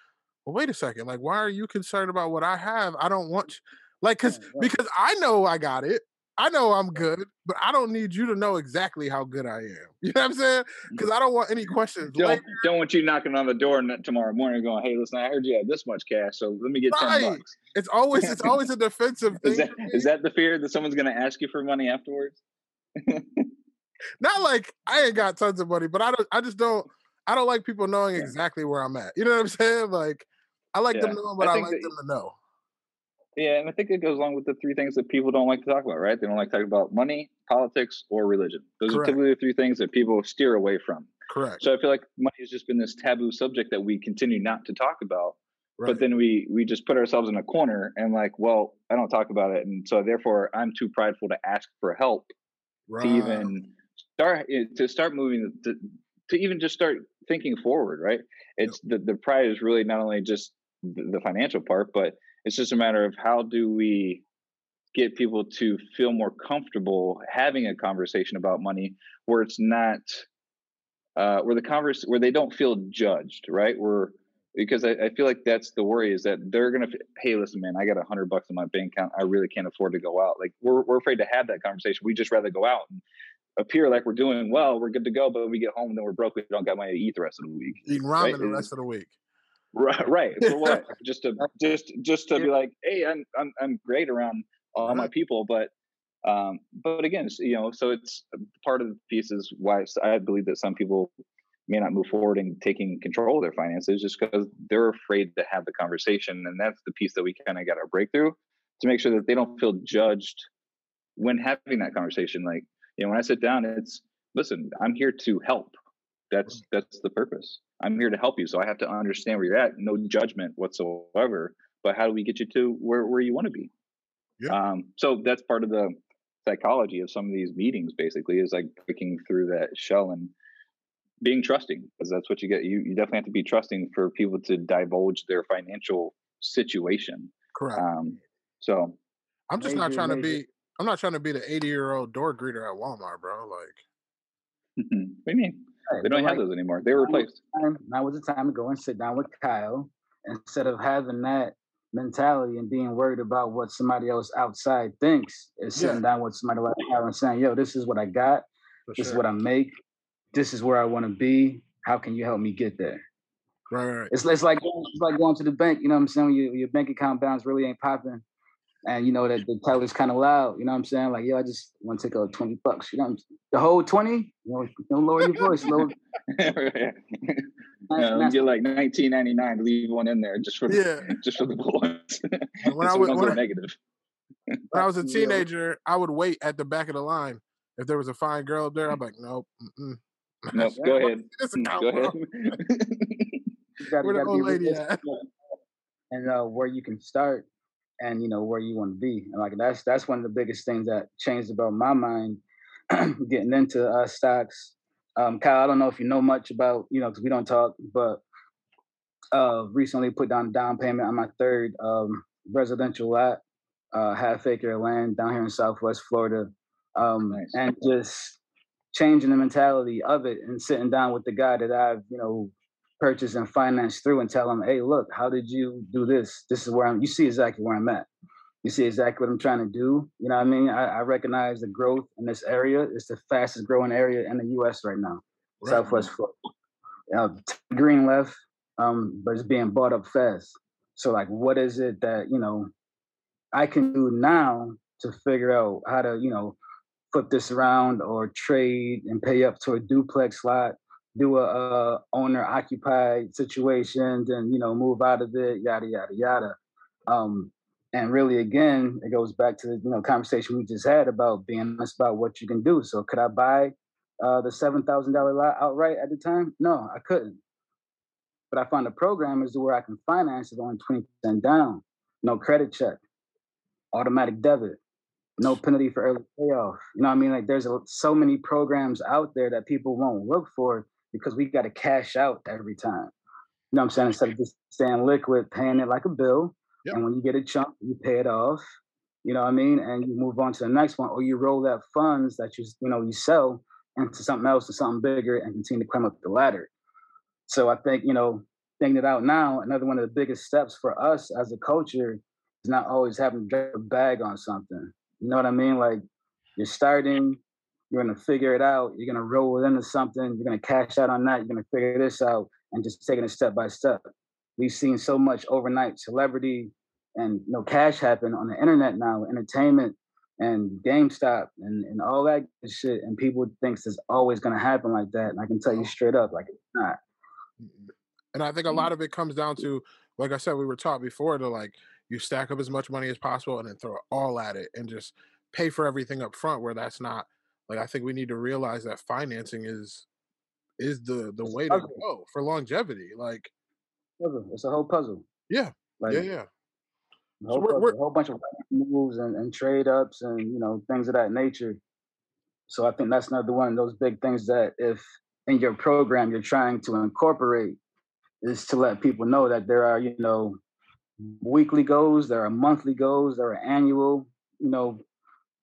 well, wait a second. Like, why are you concerned about what I have? I don't want like because because I know I got it. I know I'm good, but I don't need you to know exactly how good I am. You know what I'm saying? Because. I don't want any questions. Don't, don't want you knocking on the door tomorrow morning going, "Hey, listen, I heard you had this much cash, so let me get right. ten bucks." It's always it's always a defensive thing. is, that, is that the fear that someone's going to ask you for money afterwards? Not like I ain't got tons of money, but I don't. I just don't. I don't like people knowing exactly where I'm at. You know what I'm saying? Like I like yeah. them knowing what I, I like that, them to know. Yeah, and I think it goes along with the three things that people don't like to talk about, right? They don't like to talk about money, politics, or religion. Those Correct. are typically the three things that people steer away from. Correct. So I feel like money has just been this taboo subject that we continue not to talk about. Right. But then we we just put ourselves in a corner and like, well, I don't talk about it, and so therefore I'm too prideful to ask for help right. to even start eh, to start moving to, to even just start thinking forward. Right? It's the the pride is really not only just the, the financial part, but it's just a matter of how do we get people to feel more comfortable having a conversation about money where it's not uh, where the converse where they don't feel judged, right? Where because I, I, feel like that's the worry is that they're gonna hey listen man I got a hundred bucks in my bank account I really can't afford to go out like we're we're afraid to have that conversation we just rather go out and appear like we're doing well we're good to go but we get home and then we're broke we don't got money to eat the rest of the week eating ramen right? the rest of the week Right, right. For what? just to just just to be like, hey, I'm I'm I'm great around all my people, but um, but again, you know, so it's uh, part of the piece is why I believe that some people may not move forward in taking control of their finances just because they're afraid to have the conversation, and that's the piece that we kind of got our breakthrough to make sure that they don't feel judged when having that conversation. Like, you know, when I sit down, it's listen, I'm here to help. That's that's the purpose. I'm here to help you. So I have to understand where you're at. No judgment whatsoever. But how do we get you to where, where you want to be? Yeah. Um, so that's part of the psychology of some of these meetings basically is like breaking through that shell and being trusting because that's what you get. You, you definitely have to be trusting for people to divulge their financial situation. Correct. Um, so I'm just not trying to be, I'm not trying to be the 80 year old door greeter at Walmart, bro. Like, mm-hmm. what do you mean? They don't have those anymore. They were replaced. Now was the time to go and sit down with Kyle instead of having that mentality and being worried about what somebody else outside thinks. Is sitting yeah. down with somebody like Kyle and saying, "Yo, this is what I got. For this sure. is what I make. This is where I want to be. How can you help me get there?" Right, right. It's, it's like it's like going to the bank. You know what I'm saying? Your, your bank account balance really ain't popping and you know that the teller's kind of loud. You know what I'm saying? Like, yo, I just want to take a twenty bucks. You know, the whole twenty. You know, don't lower your voice. Lower. yeah, yeah get like 19.99. Leave one in there just for the, yeah. just for the boys. when I was when, negative. when I was a teenager, I would wait at the back of the line. If there was a fine girl up there, I'm like, nope. Mm-mm. Nope. Go ahead. Go ahead. Where the old lady at? And uh, where you can start and you know where you want to be. And like that's that's one of the biggest things that changed about my mind getting into uh, stocks. Um, Kyle, I don't know if you know much about you know because we don't talk, but uh, recently put down a down payment on my third um, residential lot, uh, half acre land down here in Southwest Florida, um, nice. and just changing the mentality of it and sitting down with the guy that I've you know purchase and finance through and tell them, hey, look, how did you do this? This is where I'm, you see exactly where I'm at. You see exactly what I'm trying to do. You know what I mean? I, I recognize the growth in this area. It's the fastest growing area in the US right now, right. Southwest Florida. Green left, um, but it's being bought up fast. So like, what is it that, you know, I can do now to figure out how to, you know, flip this around or trade and pay up to a duplex lot do a, owner occupied situations and you know move out of it yada yada yada. Um, and really again it goes back to the you know conversation we just had about being honest about what you can do. So could i buy uh, the $7000 lot outright at the time? No i couldn't. But i found a program is where i can finance it on 20% down no credit check automatic debit no penalty for early payoff. You know what i mean? Like there's a, so many programs out there that people won't look for because we got to cash out every time. You know what I'm saying? Instead of just staying liquid, paying it like a bill. Yep. And when you get a chunk, you pay it off. You know what I mean? And you move on to the next one, or you roll that funds that you you know you sell into something else or something bigger and continue to climb up the ladder. So I think, you know, thinking it out now, another one of the biggest steps for us as a culture is not always having to drop a bag on something. You know what I mean? Like you're starting, you're gonna figure it out, you're gonna roll it into something, you're gonna cash out on that, you're gonna figure this out and just taking it step by step. We've seen so much overnight celebrity and you know cash happen on the internet now, entertainment and GameStop and, and all that shit. And people thinks it's always gonna happen like that. And I can tell you straight up, like it's not. And I think a lot of it comes down to, like I said, we were taught before to like you stack up as much money as possible and then throw it all at it and just pay for everything up front. Where that's not like I think we need to realize that financing is is the the way to go for longevity. Like puzzle. It's a whole puzzle. yeah, Like yeah, yeah. a whole, we're- puzzle, we're- a whole bunch of moves and, and trade ups and you know things of that nature. So I think that's another one of those big things that if in your program you're trying to incorporate is to let people know that there are you know weekly goals, there are monthly goals, there are annual, you know,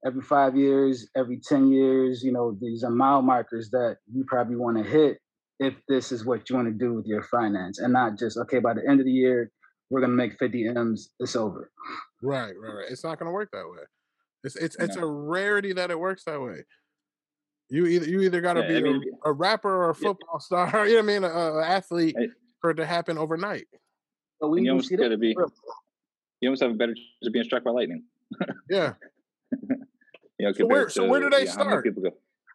every five years, every 10 years, you know, these are mile markers that you probably want to hit if this is what you want to do with your finance and not just, okay, by the end of the year, we're going to make 50 M's, it's over. Right, right, right. It's not going to work that way. It's it's it's No. a rarity that it works that way. You either you either got to Yeah, be I mean, a, a rapper or a yeah. football star. You know what I mean? A, a athlete for it to happen overnight. But we you almost got to be, you almost have a better chance of being struck by lightning. Yeah. You know, So where- so where do they yeah, start?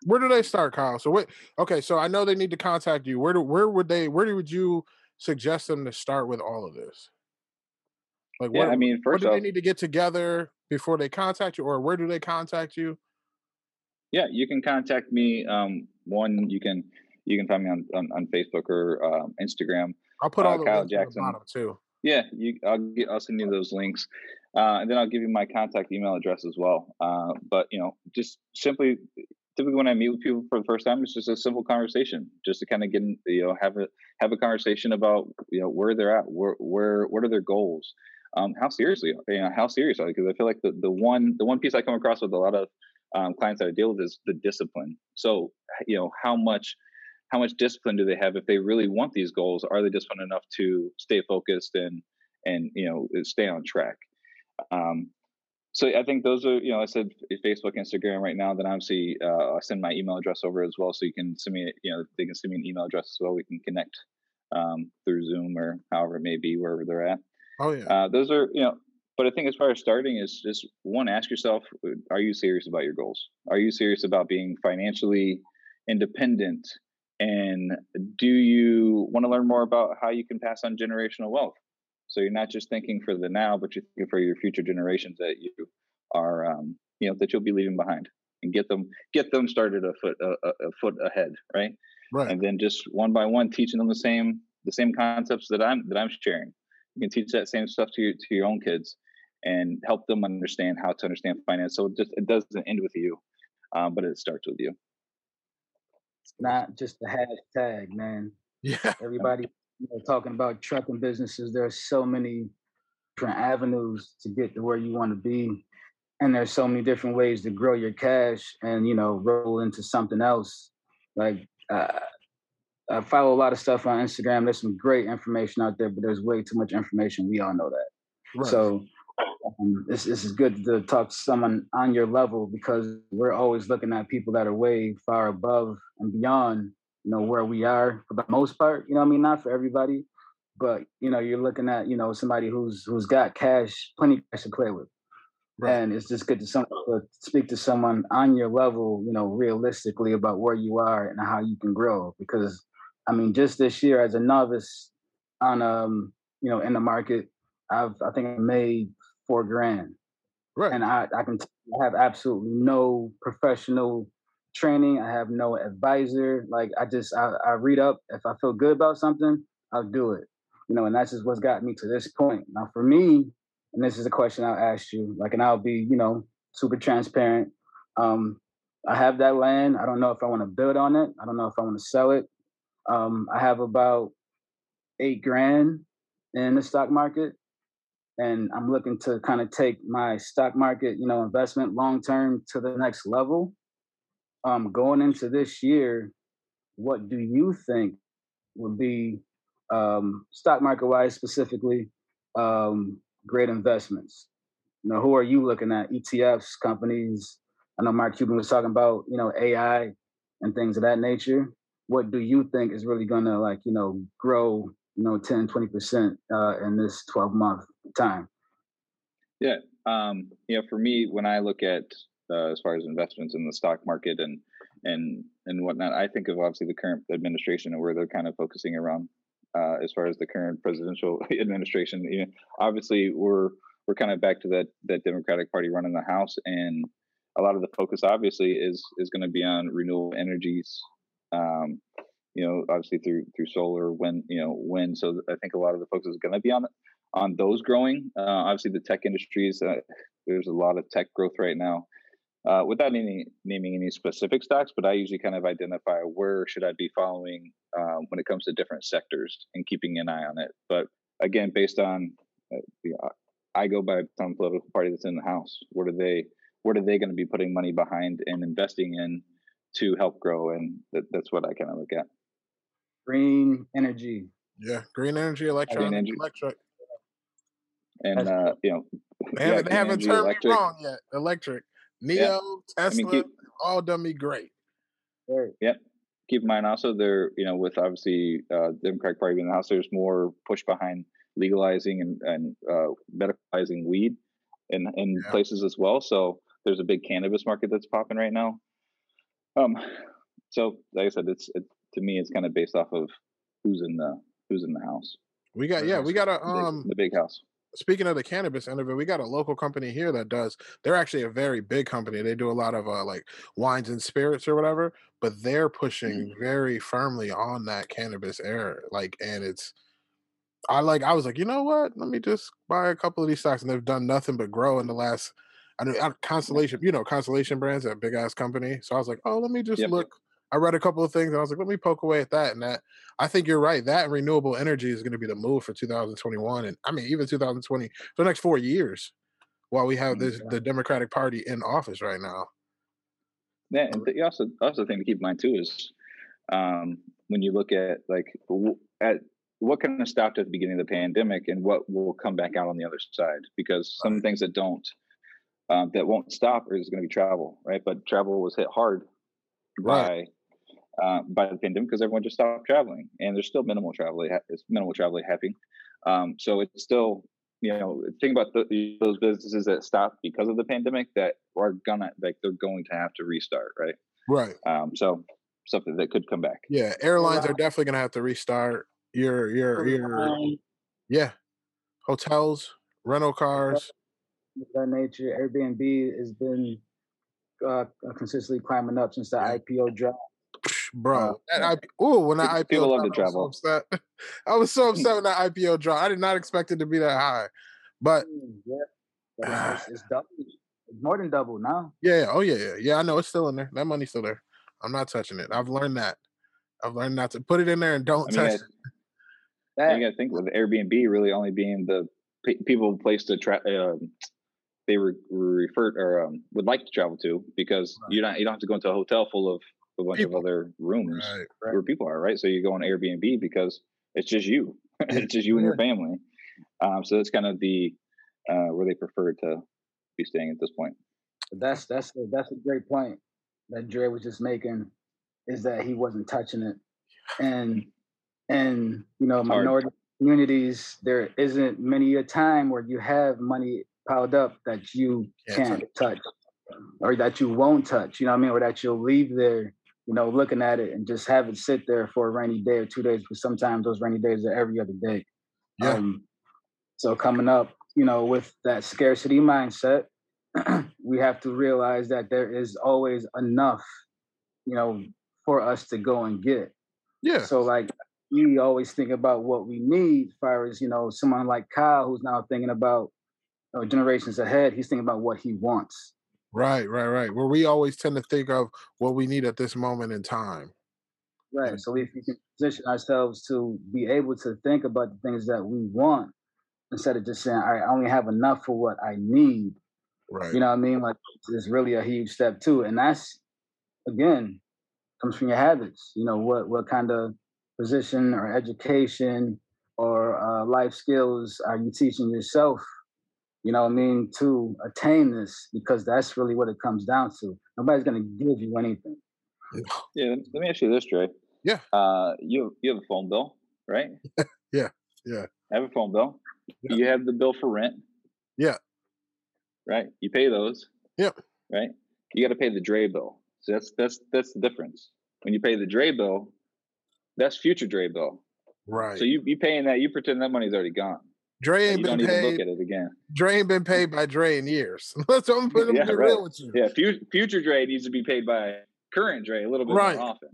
Where do they start, Kyle? So what? Okay, so I know they need to contact you. Where do where would they? Where would you suggest them to start with all of this? Like, Yeah, what, I mean, first, what do they need to get together before they contact you, or where do they contact you? yeah, you can contact me. Um, one, you can you can find me on on, on Facebook or um, Instagram. I'll put Uh, all the Kyle links on the Jackson. bottom too. Yeah, you. I'll get. I'll send you those links, uh, and then I'll give you my contact email address as well. Uh, but you know, just simply, typically when I meet with people for the first time, it's just a simple conversation, just to kind of get, in, you know, have a have a conversation about you know where they're at, where where what are their goals, um, how seriously, you know, how serious are they? Because I feel like the the one the one piece I come across with a lot of um, clients that I deal with is the discipline. So you know, how much how much discipline do they have if they really want these goals? Are they disciplined enough to stay focused and and you know stay on track? Um, so i think those are you know i said facebook instagram right now then obviously uh, i'll send my email address over as well so you can send me you know they can send me an email address as well. We can connect um, through zoom or however it may be wherever they're at. Oh yeah. uh, those are you know but i think as far as starting is just one ask yourself uh, are you serious about your goals? Are you serious about being financially independent and do you want to learn more about how you can pass on generational wealth so you're not just thinking for the now but you're thinking for your future generations that you are um, you know that you'll be leaving behind and get them get them started a foot a, a- foot ahead right right. and then just one by one teaching them the same the same concepts that I'm that I'm sharing. You can teach that same stuff to your to your own kids and help them understand how to understand finance. So it just it doesn't end with you, um, but it starts with you. It's not just a hashtag, man. Yeah. Everybody you know, talking about trucking businesses. There are so many different avenues to get to where you want to be, and there's so many different ways to grow your cash and you know roll into something else. Like uh, I follow a lot of stuff on Instagram. There's some great information out there, but there's way too much information. We all know that. Right. So um, is good to talk to someone on your level because we're always looking at people that are way far above and beyond, you know, where we are for the most part. You know, what I mean, not for everybody, but you know, you're looking at you know somebody who's who's got cash, plenty of cash to play with, Right. and it's just good to some to speak to someone on your level, you know, realistically about where you are and how you can grow. Because I mean, just this year as a novice on um, you know, in the market, I've I think I made four grand, right. and I I can I have absolutely no professional training. I have no advisor. Like I just I, I read up. If I feel good about something, I'll do it. You know, and that's just what's got me to this point. Now for me, and this is a question I'll ask you, like, and I'll be, you know, super transparent. Um, I have that land. I don't know if I want to build on it. I don't know if I want to sell it. Um, I have about eight grand in the stock market, and I'm looking to kind of take my stock market, you know, investment long term to the next level. Um, going into this year, what do you think would be um, stock market wise specifically um, great investments? You know, who are you looking at? ETFs, companies. I know Mark Cuban was talking about, you know, AI and things of that nature. What do you think is really going to like, you know, grow, you know, 10, 20% uh, in this 12 month time? Yeah. Um, you know, for me, when I look at uh, as far as investments in the stock market and and and whatnot, I think of obviously the current administration and where they're kind of focusing around uh, as far as the current presidential administration. You know, obviously, we're we're kind of back to that that Democratic Party running the House, and a lot of the focus obviously is is going to be on renewable energies. Um, you know, obviously through through solar, wind, you know, wind. So I think a lot of the focus is going to be on on those growing. Uh, obviously, the tech industries. Uh, there's a lot of tech growth right now. Uh, without any naming any specific stocks, but I usually kind of identify where should I be following um, when it comes to different sectors and keeping an eye on it. But again, based on uh, you I go by some political party that's in the House. What are they? What are they going to be putting money behind and investing in to help grow? And that, that's what I kind of look at. Green energy. Yeah, green energy, electronic, green energy. electric. And uh, you know, they haven't, they haven't turned me wrong yet. Electric, NIO, yeah. Tesla, I mean, keep, all done me great. Right. Yep. Keep in mind also there, you know, with obviously uh, Democratic Party in the House, there's more push behind legalizing and, and uh, medicalizing weed in in yeah. places as well. So there's a big cannabis market that's popping right now. Um, so like I said, it's it, to me, it's kind of based off of who's in the who's in the house. We got yeah, we got a um the big house. Speaking of the cannabis end of it, we got a local company here that does. They're actually a very big company. They do a lot of uh, like wines and spirits or whatever, but they're pushing mm. very firmly on that cannabis era. Like, and it's I like I was like, you know what? Let me just buy a couple of these stocks, and they've done nothing but grow in the last. I know Constellation, you know, Constellation Brands, that big ass company. So I was like, oh, let me just yep. look. I read a couple of things, and I was like, let me poke away at that. And that, I think you're right. That renewable energy is going to be the move for 2021, and I mean even 2020 for the next four years, while we have this the Democratic Party in office right now. Yeah, and the also also thing to keep in mind too is um, when you look at like at what kind of stopped at the beginning of the pandemic and what will come back out on the other side because some things that don't um, that won't stop is going to be travel right but travel was hit hard right. By uh, by the pandemic because everyone just stopped traveling and there's still minimal travel it's minimal travel happening um, so it's still you know think about the, those businesses that stopped because of the pandemic that are gonna like they're going to have to restart right? Right. Um, so something that could come back. Yeah airlines are definitely going to have to restart. Your your your yeah. Hotels rental cars. That nature airbnb has been uh, consistently climbing up since the ipo drop bro uh, that IP, ooh, when that ipo people love to travel. so i was so upset when that ipo drop i did not expect it to be that high but mm, yeah. It's, it's double it's more than double now. Yeah oh yeah yeah yeah i know it's still in there. That money's still there. I'm not touching it. I've learned that. I've learned not to put it in there and don't I mean, touch it. That, you got to think with Airbnb really only being the people place to try. Uh, they were, referred or um, would like to travel to because right. you're not you don't have to go into a hotel full of a bunch people. of other rooms right, right. where people are right. So you go on Airbnb because it's just you, it's just you and your family. Um, so that's kind of the uh, where they prefer to be staying at this point. That's that's a, that's a great point that Dre was just making, is that he wasn't touching it, and and you know minority communities there isn't many a time where you have money piled up that you can't touch or that you won't touch you know what i mean or that you'll leave there you know looking at it and just have it sit there for a rainy day or two days because sometimes those rainy days are every other day. Yeah. Um, so coming up you know with that scarcity mindset we have to realize that there is always enough you know for us to go and get. Yeah. So like we always think about what we need as far as you know someone like kyle who's now thinking about uh, generations ahead he's thinking about what he wants right right right where we always tend to think of what we need at this moment in time Right. So if we can position ourselves to be able to think about the things that we want instead of just saying, all right, I only have enough for what I need. Right. You know what I mean? Like it's really a huge step too. And that's again, comes from your habits. You know, what what kind of position or education or uh, life skills are you teaching yourself? You know what I mean to attain this because that's really what it comes down to. Nobody's gonna give you anything. Yeah, let me ask you this, Dre. Yeah. Uh, you you have a phone bill, right? Yeah, yeah. I have a phone bill. Yeah. You have the bill for rent. Yeah. Right. You pay those. Yep. Right. You got to pay the Dre bill. So that's that's that's the difference. When you pay the Dre bill, that's future Dre bill. Right. So you you paying that, you pretend that money's already gone. Dre ain't been don't even look paid. at it again. Dre ain't been paid by Dre in years. Let's I'm putting Yeah, right. real with you. Yeah, future, Dre needs to be paid by current Dre a little bit Right. more often.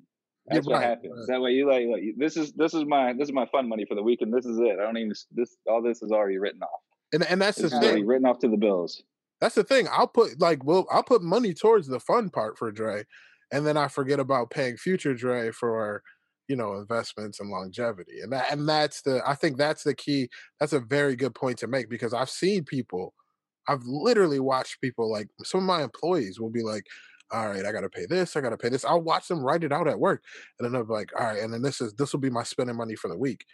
Yeah, That's what right, happens. right. That way, you like, like this is this is my this is my fun money for the week, and this is it. I don't even this all this is already written off. And and that's the It's already thing. written off to the bills. That's the thing. I'll put like well, I'll put money towards the fun part for Dre, and then I forget about paying future Dre for you know investments and longevity. And that and that's the I think that's the key. That's a very good point to make because I've seen people. I've literally watched people like some of my employees will be like, all right, I got to pay this, I got to pay this. I'll watch them write it out at work, and then I'm like, all right, and then this is this will be my spending money for the week.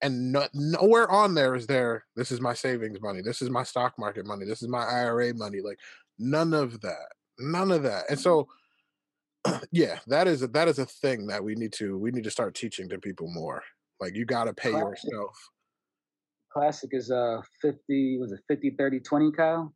And no, nowhere on there is there. This is my savings money. This is my stock market money. This is my IRA money. Like none of that, none of that. And so, yeah, that is a, that is a thing that we need to we need to start teaching to people more. Like you got to pay Classic. yourself. Classic is uh 50, was it 50, 30, 20, Kyle?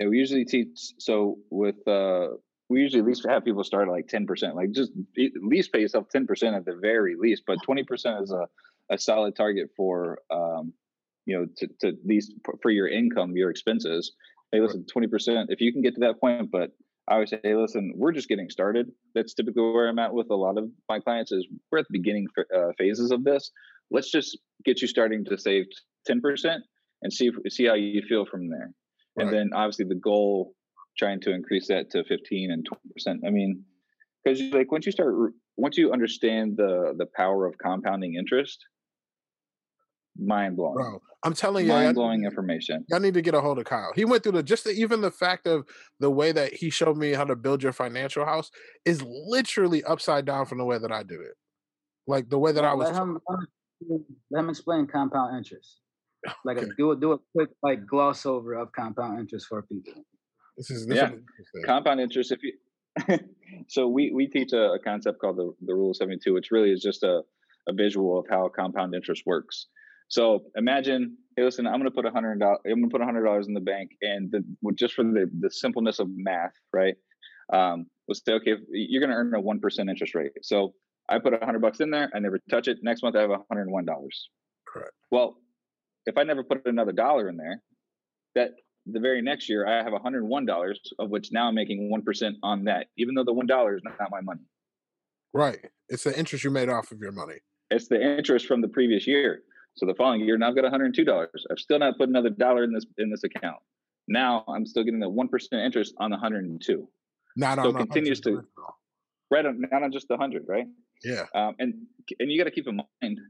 Yeah, we usually teach. So with uh, we usually at least have people start at like ten percent. Like just at least pay yourself ten percent at the very least. But twenty percent is a a solid target for um, you know to to at least for your income, your expenses. Hey, listen, twenty percent. If you can get to that point, but I always say, hey, listen, we're just getting started. That's typically where I'm at with a lot of my clients. Is we're at the beginning uh, phases of this. Let's just get you starting to save ten percent and see if, see how you feel from there and then obviously the goal trying to increase that to 15 and 20 percent i mean because like once you start once you understand the the power of compounding interest mind blowing Bro, I'm telling you, mind blowing information y'all need to get a hold of Kyle. He went through the just the, even the fact of the way that he showed me how to build your financial house is literally upside down from the way that I do it. Like the way that I was. let him, let him explain compound interest. Like a, do a do a quick like gloss over of compound interest for people. This is this Yeah. is compound interest if you so we we teach a, a concept called the, the rule of 72 which really is just a, a visual of how compound interest works so imagine hey listen i'm going to put a hundred dollars i'm going to put a hundred dollars in the bank and the, just for the, the simpleness of math right um let's say okay you're going to earn a 1% interest rate so i put a hundred bucks in there i never touch it next month i have a hundred and one dollars Correct. well if i never put another dollar in there that the very next year I have $101 of which now I'm making 1% on that, even though the $1 is not my money. Right. It's the interest you made off of your money. It's the interest from the previous year. So the following year, now I've got $102. I've still not put another dollar in this in this account. Now I'm still getting the 1% interest on the 102. Not So on the continues to- Right on, not on just the 100, right? Yeah. Um, and and you got to keep in mind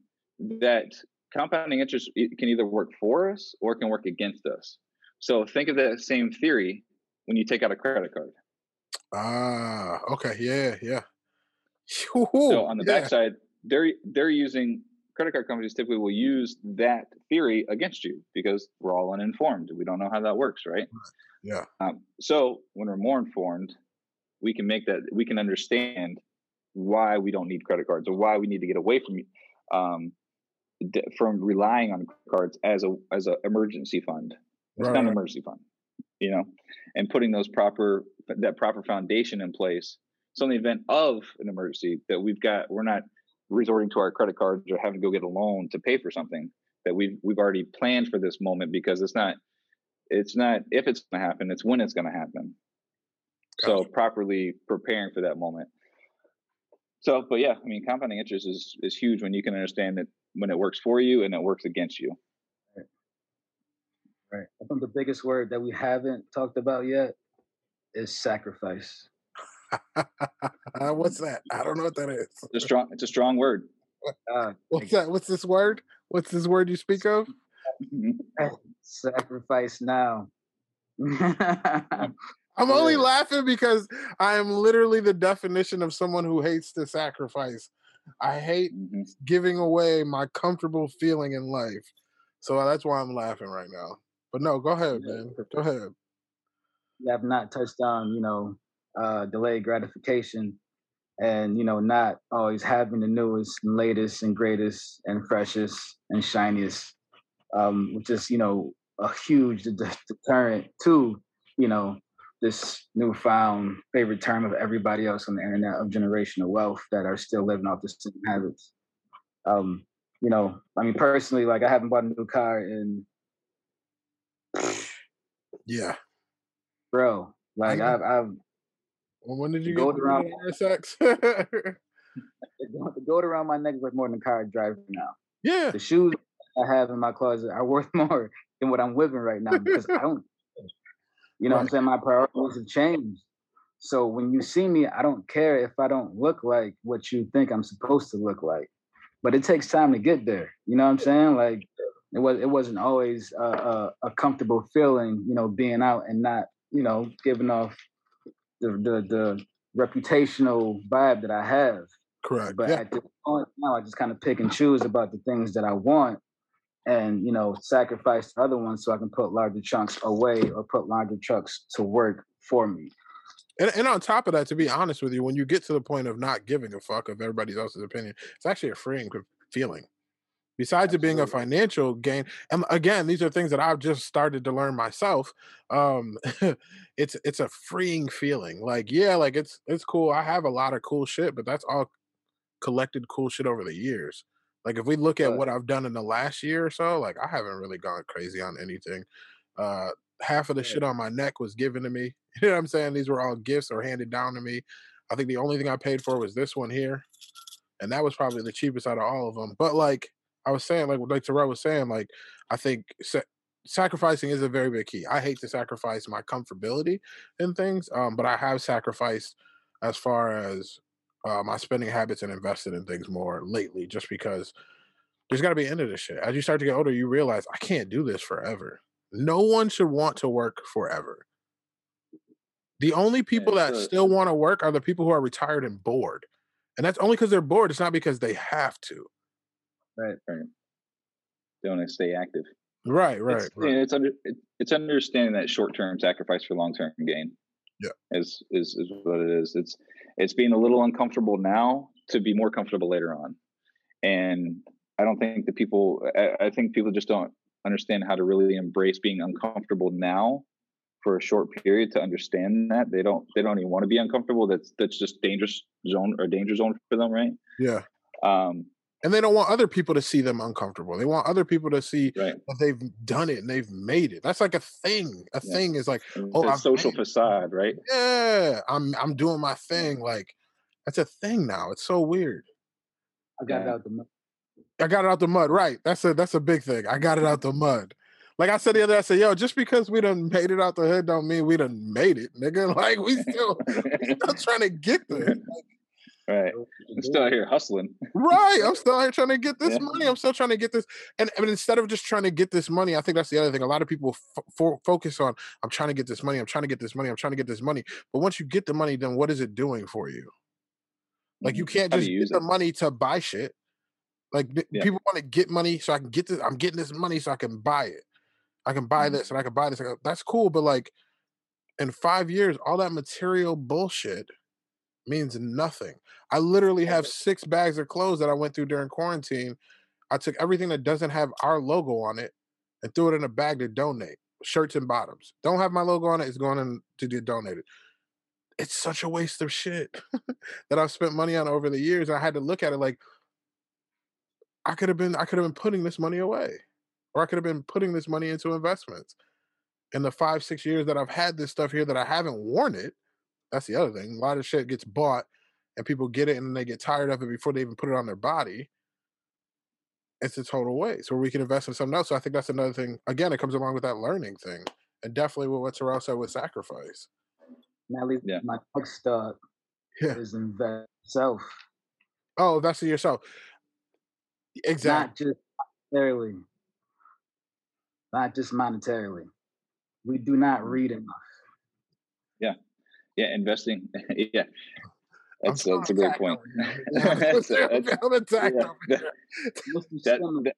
that compounding interest can either work for us or it can work against us. So think of that same theory when you take out a credit card. Ah, okay. Yeah, yeah. So on the yeah. backside, they're they're using credit card companies typically will use that theory against you because we're all uninformed. We don't know how that works, right? Yeah. Um, so when we're more informed, we can make that we can understand why we don't need credit cards or why we need to get away from um, from relying on cards as a as an emergency fund. It's Right, not an emergency fund, you know, and putting those proper that proper foundation in place. So in the event of an emergency, that we've got we're not resorting to our credit cards or having to go get a loan to pay for something that we've we've already planned for this moment because it's not it's not if it's going to happen, it's when it's going to happen. So properly preparing for that moment. So, but yeah, I mean, compounding interest is is huge when you can understand that when it works for you and it works against you. Right. I think the biggest word that we haven't talked about yet is sacrifice. Uh, what's that? I don't know what that is. It's a strong. It's a strong word. Uh, What's that? What's this word? What's this word you speak of? sacrifice now. I'm only laughing because I am literally the definition of someone who hates to sacrifice. I hate Mhm. giving away my comfortable feeling in life. So that's why I'm laughing right now. But no, go ahead, man. Go ahead. you have not touched on, you know, uh, delayed gratification and, you know, not always having the newest and latest and greatest and freshest and shiniest, um, which is, you know, a huge de- de- deterrent to, you know, this newfound favorite term of everybody else on the internet of generational wealth that are still living off the same habits. Um, you know, I mean, personally, like I haven't bought a new car in, Yeah. bro, like. I've, I've when did you Go around- RSX? the goat around my neck is worth more than a car I drive now. yeah. The shoes I have in my closet are worth more than what I'm whipping right now because I don't. You know what I'm saying? My priorities have changed. So when you see me, I don't care if I don't look like what you think I'm supposed to look like. But it takes time to get there. You know what I'm saying? Like it was. It wasn't always a, a, a comfortable feeling. You know, being out and not. You know, giving off the the, the reputational vibe that I have. Correct. But yeah. at this point now, I just kind of pick and choose about the things that I want, and you know, sacrifice the other ones so I can put larger chunks away or put larger chunks to work for me. And, and on top of that, to be honest with you, when you get to the point of not giving a fuck of everybody else's opinion, it's actually a freeing feeling. Besides it being a financial gain, and again, these are things that I've just started to learn myself. Um, it's it's a freeing feeling. Like, yeah, like it's it's cool. I have a lot of cool shit, but that's all collected cool shit over the years. Like if we look at what I've done in the last year or so, like I haven't really gone crazy on anything. Uh half of the Right. shit on my neck was given to me. You know what I'm saying? These were all gifts or handed down to me. I think the only thing I paid for was this one here. And that was probably the cheapest out of all of them. But like I was saying, like like Terrell was saying, like I think sa- sacrificing is a very big key. I hate to sacrifice my comfortability in things, um, but I have sacrificed as far as uh, my spending habits and invested in things more lately, just because there's got to be an end to this shit. As you start to get older, you realize I can't do this forever. No one should want to work forever. The only people that so- still want to work are the people who are retired and bored. And that's only because they're bored. It's not because they have to. Right. Right they want to stay active. Right, right, it's, right. it's under it's understanding that short term sacrifice for long term gain. Yeah. is is is what it is. It's it's being a little uncomfortable now to be more comfortable later on, and I don't think that people. I, I think people just don't understand how to really embrace being uncomfortable now for a short period to understand that they don't they don't even want to be uncomfortable. That's that's just dangerous zone or danger zone for them, right? Yeah. Um, And they don't want other people to see them uncomfortable. They want other people to see right. that they've done it and they've made it. That's like a thing. A Yeah. thing is like, Oh, a I've social made facade, right? yeah, I'm I'm doing my thing. Mm. Like that's a thing now. It's so weird. I got it out the mud. I got it out the mud. Right. That's a that's a big thing. I got it out the mud. Like I said the other day, I said, yo, just because we done made it out the hood don't mean we done made it, nigga. Like we still we still trying to get there. Right. I'm still out here hustling. Right. I'm still out here trying to get this Yeah. money. I'm still trying to get this. And, and instead of just trying to get this money, I think that's the other thing. A lot of people f- fo- focus on, I'm trying to get this money. I'm trying to get this money. I'm trying to get this money. But once you get the money, then what is it doing for you? Like you Mhm. can't just you get use the it? money to buy shit. Like Yeah. people want to get money so I can get this. I'm getting this money so I can buy it. I can buy Mhm. this and I can buy this. I That's cool. But like in five years, all that material bullshit means nothing. I literally have six bags of clothes that I went through during quarantine. I took everything that doesn't have our logo on it and threw it in a bag to donate. Shirts and bottoms. Don't have my logo on it, it's going in to get donated. It's such a waste of shit that I've spent money on over the years. I had to look at it like I could have been I could have been putting this money away. Or I could have been putting this money into investments. In the five, six years that I've had this stuff here that I haven't worn it, that's the other thing. A lot of shit gets bought and people get it and they get tired of it before they even put it on their body. It's a total waste. Where we can invest in something else. So I think that's another thing. Again, it comes along with that learning thing. And definitely with what Terrell said with sacrifice. Now, least Yeah. my next uh, Yeah. is invest self, Oh, invest in yourself. Exactly. not just monetarily, not just monetarily. We do not read enough. Yeah, investing. yeah, that's that's a great point. That's a- that's- I'm yeah, that- that- that-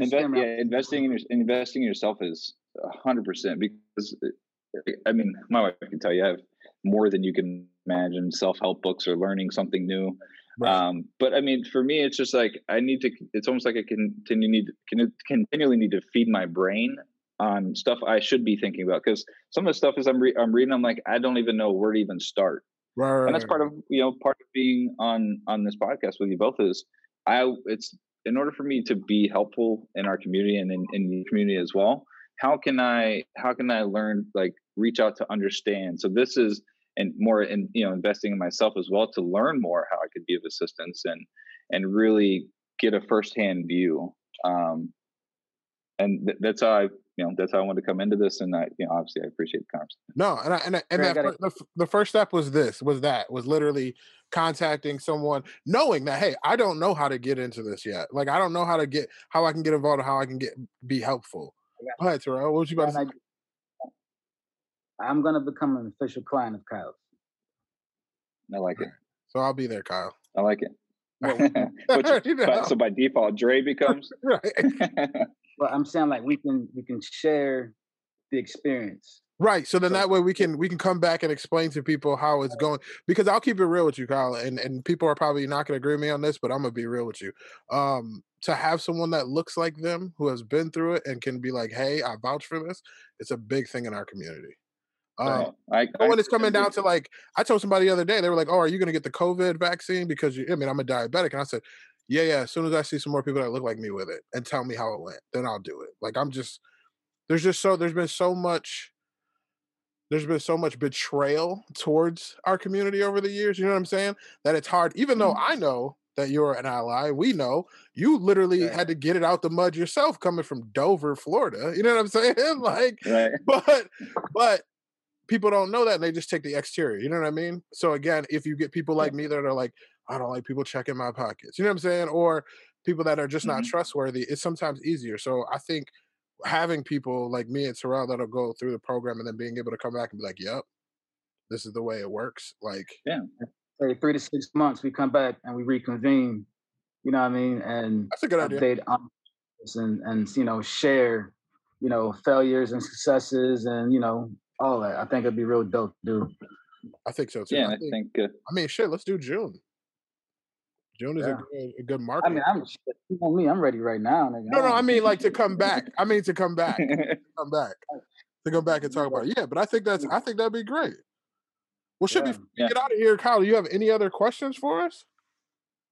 Mr. Yeah, investing in your, investing in yourself is a hundred percent because uh, I mean, my wife can tell you I have more than you can imagine self help books or learning something new. Right. Um, but I mean, for me, it's just like I need to. It's almost like I continue need can continually need to feed my brain on stuff I should be thinking about because some of the stuff is I'm re- I'm reading, I'm like I don't even know where to even start. Right, and that's part of you know part of being on on this podcast with you both is i it's in order for me to be helpful in our community and in, in the community as well how can i how can i learn like reach out to understand? So this is and more in you know investing in myself as well to learn more how i could be of assistance and and really get a firsthand view um and th- that's how i you know that's how i wanted to come into this and i you know obviously i appreciate the conversation No, and I, and I, and that I gotta- fir- the, the first step was this was that was literally contacting someone, knowing that hey, I don't know how to get into this yet. Like I don't know how to get how I can get involved, or how I can get be helpful. Go ahead, Terrell. What was you about to say? I, I'm gonna become an official client of Kyle's. i like it So I'll be there, Kyle. i like it Well, Which- You know. but- so by default, Dre becomes. right. But I'm saying like we can we can share the experience. Right. So then So- that way we can we can come back and explain to people how it's going. Because I'll keep it real with you, Kyle, and and people are probably not going to agree with me on this, but I'm gonna be real with you. Um, to have someone that looks like them who has been through it and can be like, "Hey, I vouch for this," it's a big thing in our community. Um, I, I, when it's coming down to like, I told somebody the other day, they were like, "Oh, are you going to get the COVID vaccine?" Because you, I mean, I'm a diabetic, and I said, "Yeah, yeah." As soon as I see some more people that look like me with it and tell me how it went, then I'll do it. Like I'm just, there's just so there's been so much, there's been so much betrayal towards our community over the years. You know what I'm saying? That it's hard, even though I know that you're an ally. We know you literally Yeah. had to get it out the mud yourself, coming from Dover, Florida. You know what I'm saying? Like right. but but people don't know that and they just take the exterior you know what i mean so again if you get people like me that are like i don't like people checking my pockets you know what i'm saying or people that are just not Mhm. trustworthy it's sometimes easier so i think having people like me and Terrell that'll go through the program and then being able to come back and be like yep this is the way it works like Yeah. Say three to six months, we come back and we reconvene. You know what I mean? And that's a good idea update on this and and you know share you know failures and successes and you know all that. I think it'd be real dope, dude. i think so too Yeah, I, I think, think uh, I mean shit let's do june june is a, Yeah. good, a good mark I mean, I'm you know me, I'm ready right now. Nigga. no no i mean like to come back i mean to come back come back to come back and talk about it. Yeah, but I think that's I think that'd be great. Well, should Yeah. we Yeah. get out of here, Kyle, do you have any other questions for us?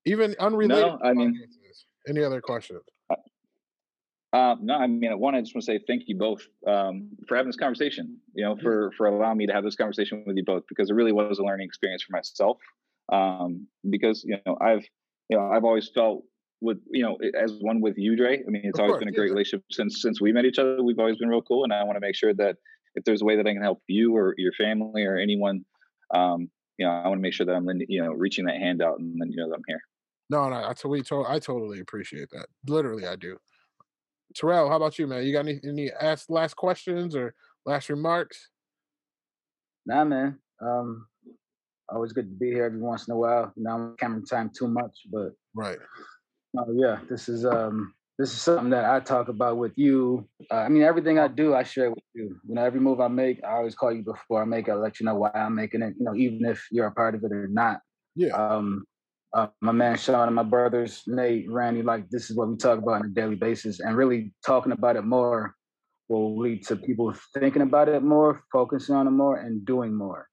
Even unrelated. No, I mean- any other questions? Uh, no, I mean, one, I just want to say thank you both um, for having this conversation. You know, for for allowing me to have this conversation with you both because it really was a learning experience for myself. Um, because you know, I've you know, I've always felt with you know, as one with you, Dre. I mean, it's Of always course, been a great yeah. relationship since since we met each other. We've always been real cool, and I want to make sure that if there's a way that I can help you or your family or anyone, um, you know, I want to make sure that I'm you know reaching that hand out and then you know that I'm here. No, no, I totally, to- I totally appreciate that. Literally, I do. Terrell, how about you, man? You got any any ask, last questions or last remarks? Nah, man. Um, always good to be here every once in a while. You know, I'm camera time too much, but Right. uh, yeah, this is um, this is something that I talk about with you. Uh, I mean, everything I do, I share with you. You know, every move I make, I always call you before I make it. I let you know why I'm making it. You know, even if you're a part of it or not. Yeah. um, uh, my man Sean and my brothers Nate, Randy, like this is what we talk about on a daily basis, and really talking about it more will lead to people thinking about it more, focusing on it more, and doing more.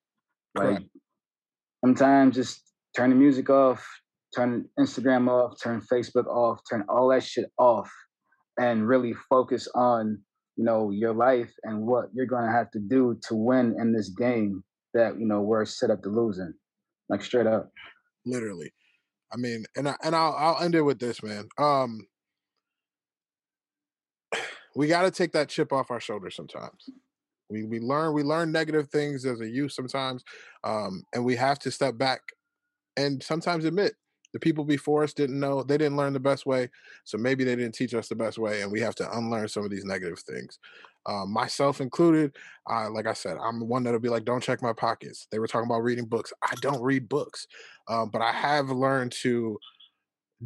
Like Correct. sometimes just turn the music off, turn Instagram off, turn Facebook off, turn all that shit off, and really focus on you know your life and what you're gonna have to do to win in this game that you know we're set up to lose in. Like straight up. literally. I mean, and I, and I'll I'll end it with this, man. Um, we got to take that chip off our shoulder sometimes. We we learn we learn negative things as a youth sometimes, um, and we have to step back and sometimes admit the people before us didn't know they didn't learn the best way so maybe they didn't teach us the best way and we have to unlearn some of these negative things um, myself included uh, like i said i'm the one that'll be like don't check my pockets they were talking about reading books i don't read books um, but i have learned to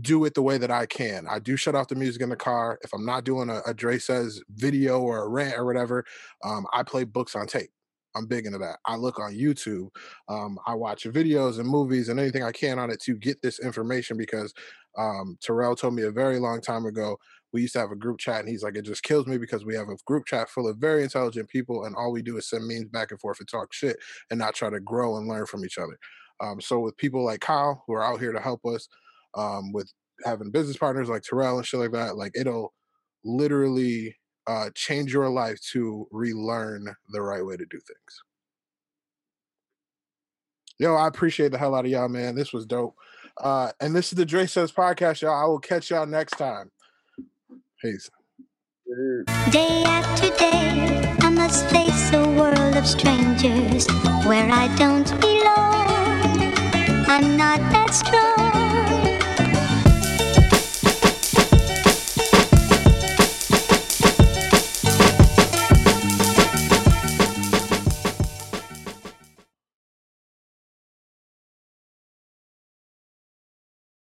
do it the way that I can. I do shut off the music in the car. If I'm not doing a, a Dre says video or a rant or whatever, um, I play books on tape. I'm big into that. I look on YouTube. Um, I watch videos and movies and anything I can on it to get this information because um, Terrell told me a very long time ago. We used to have a group chat, and he's like, "It just kills me because we have a group chat full of very intelligent people, and all we do is send memes back and forth and talk shit, and not try to grow and learn from each other." Um, so with people like Kyle who are out here to help us, um, with having business partners like Terrell and shit like that, like it'll literally uh, change your life to relearn the right way to do things. Yo, I appreciate the hell out of y'all, man. This was dope. Uh, and this is the DreSays podcast, y'all. I will catch y'all next time. Peace. Day after day, I must face a world of strangers where I don't belong. I'm not that strong.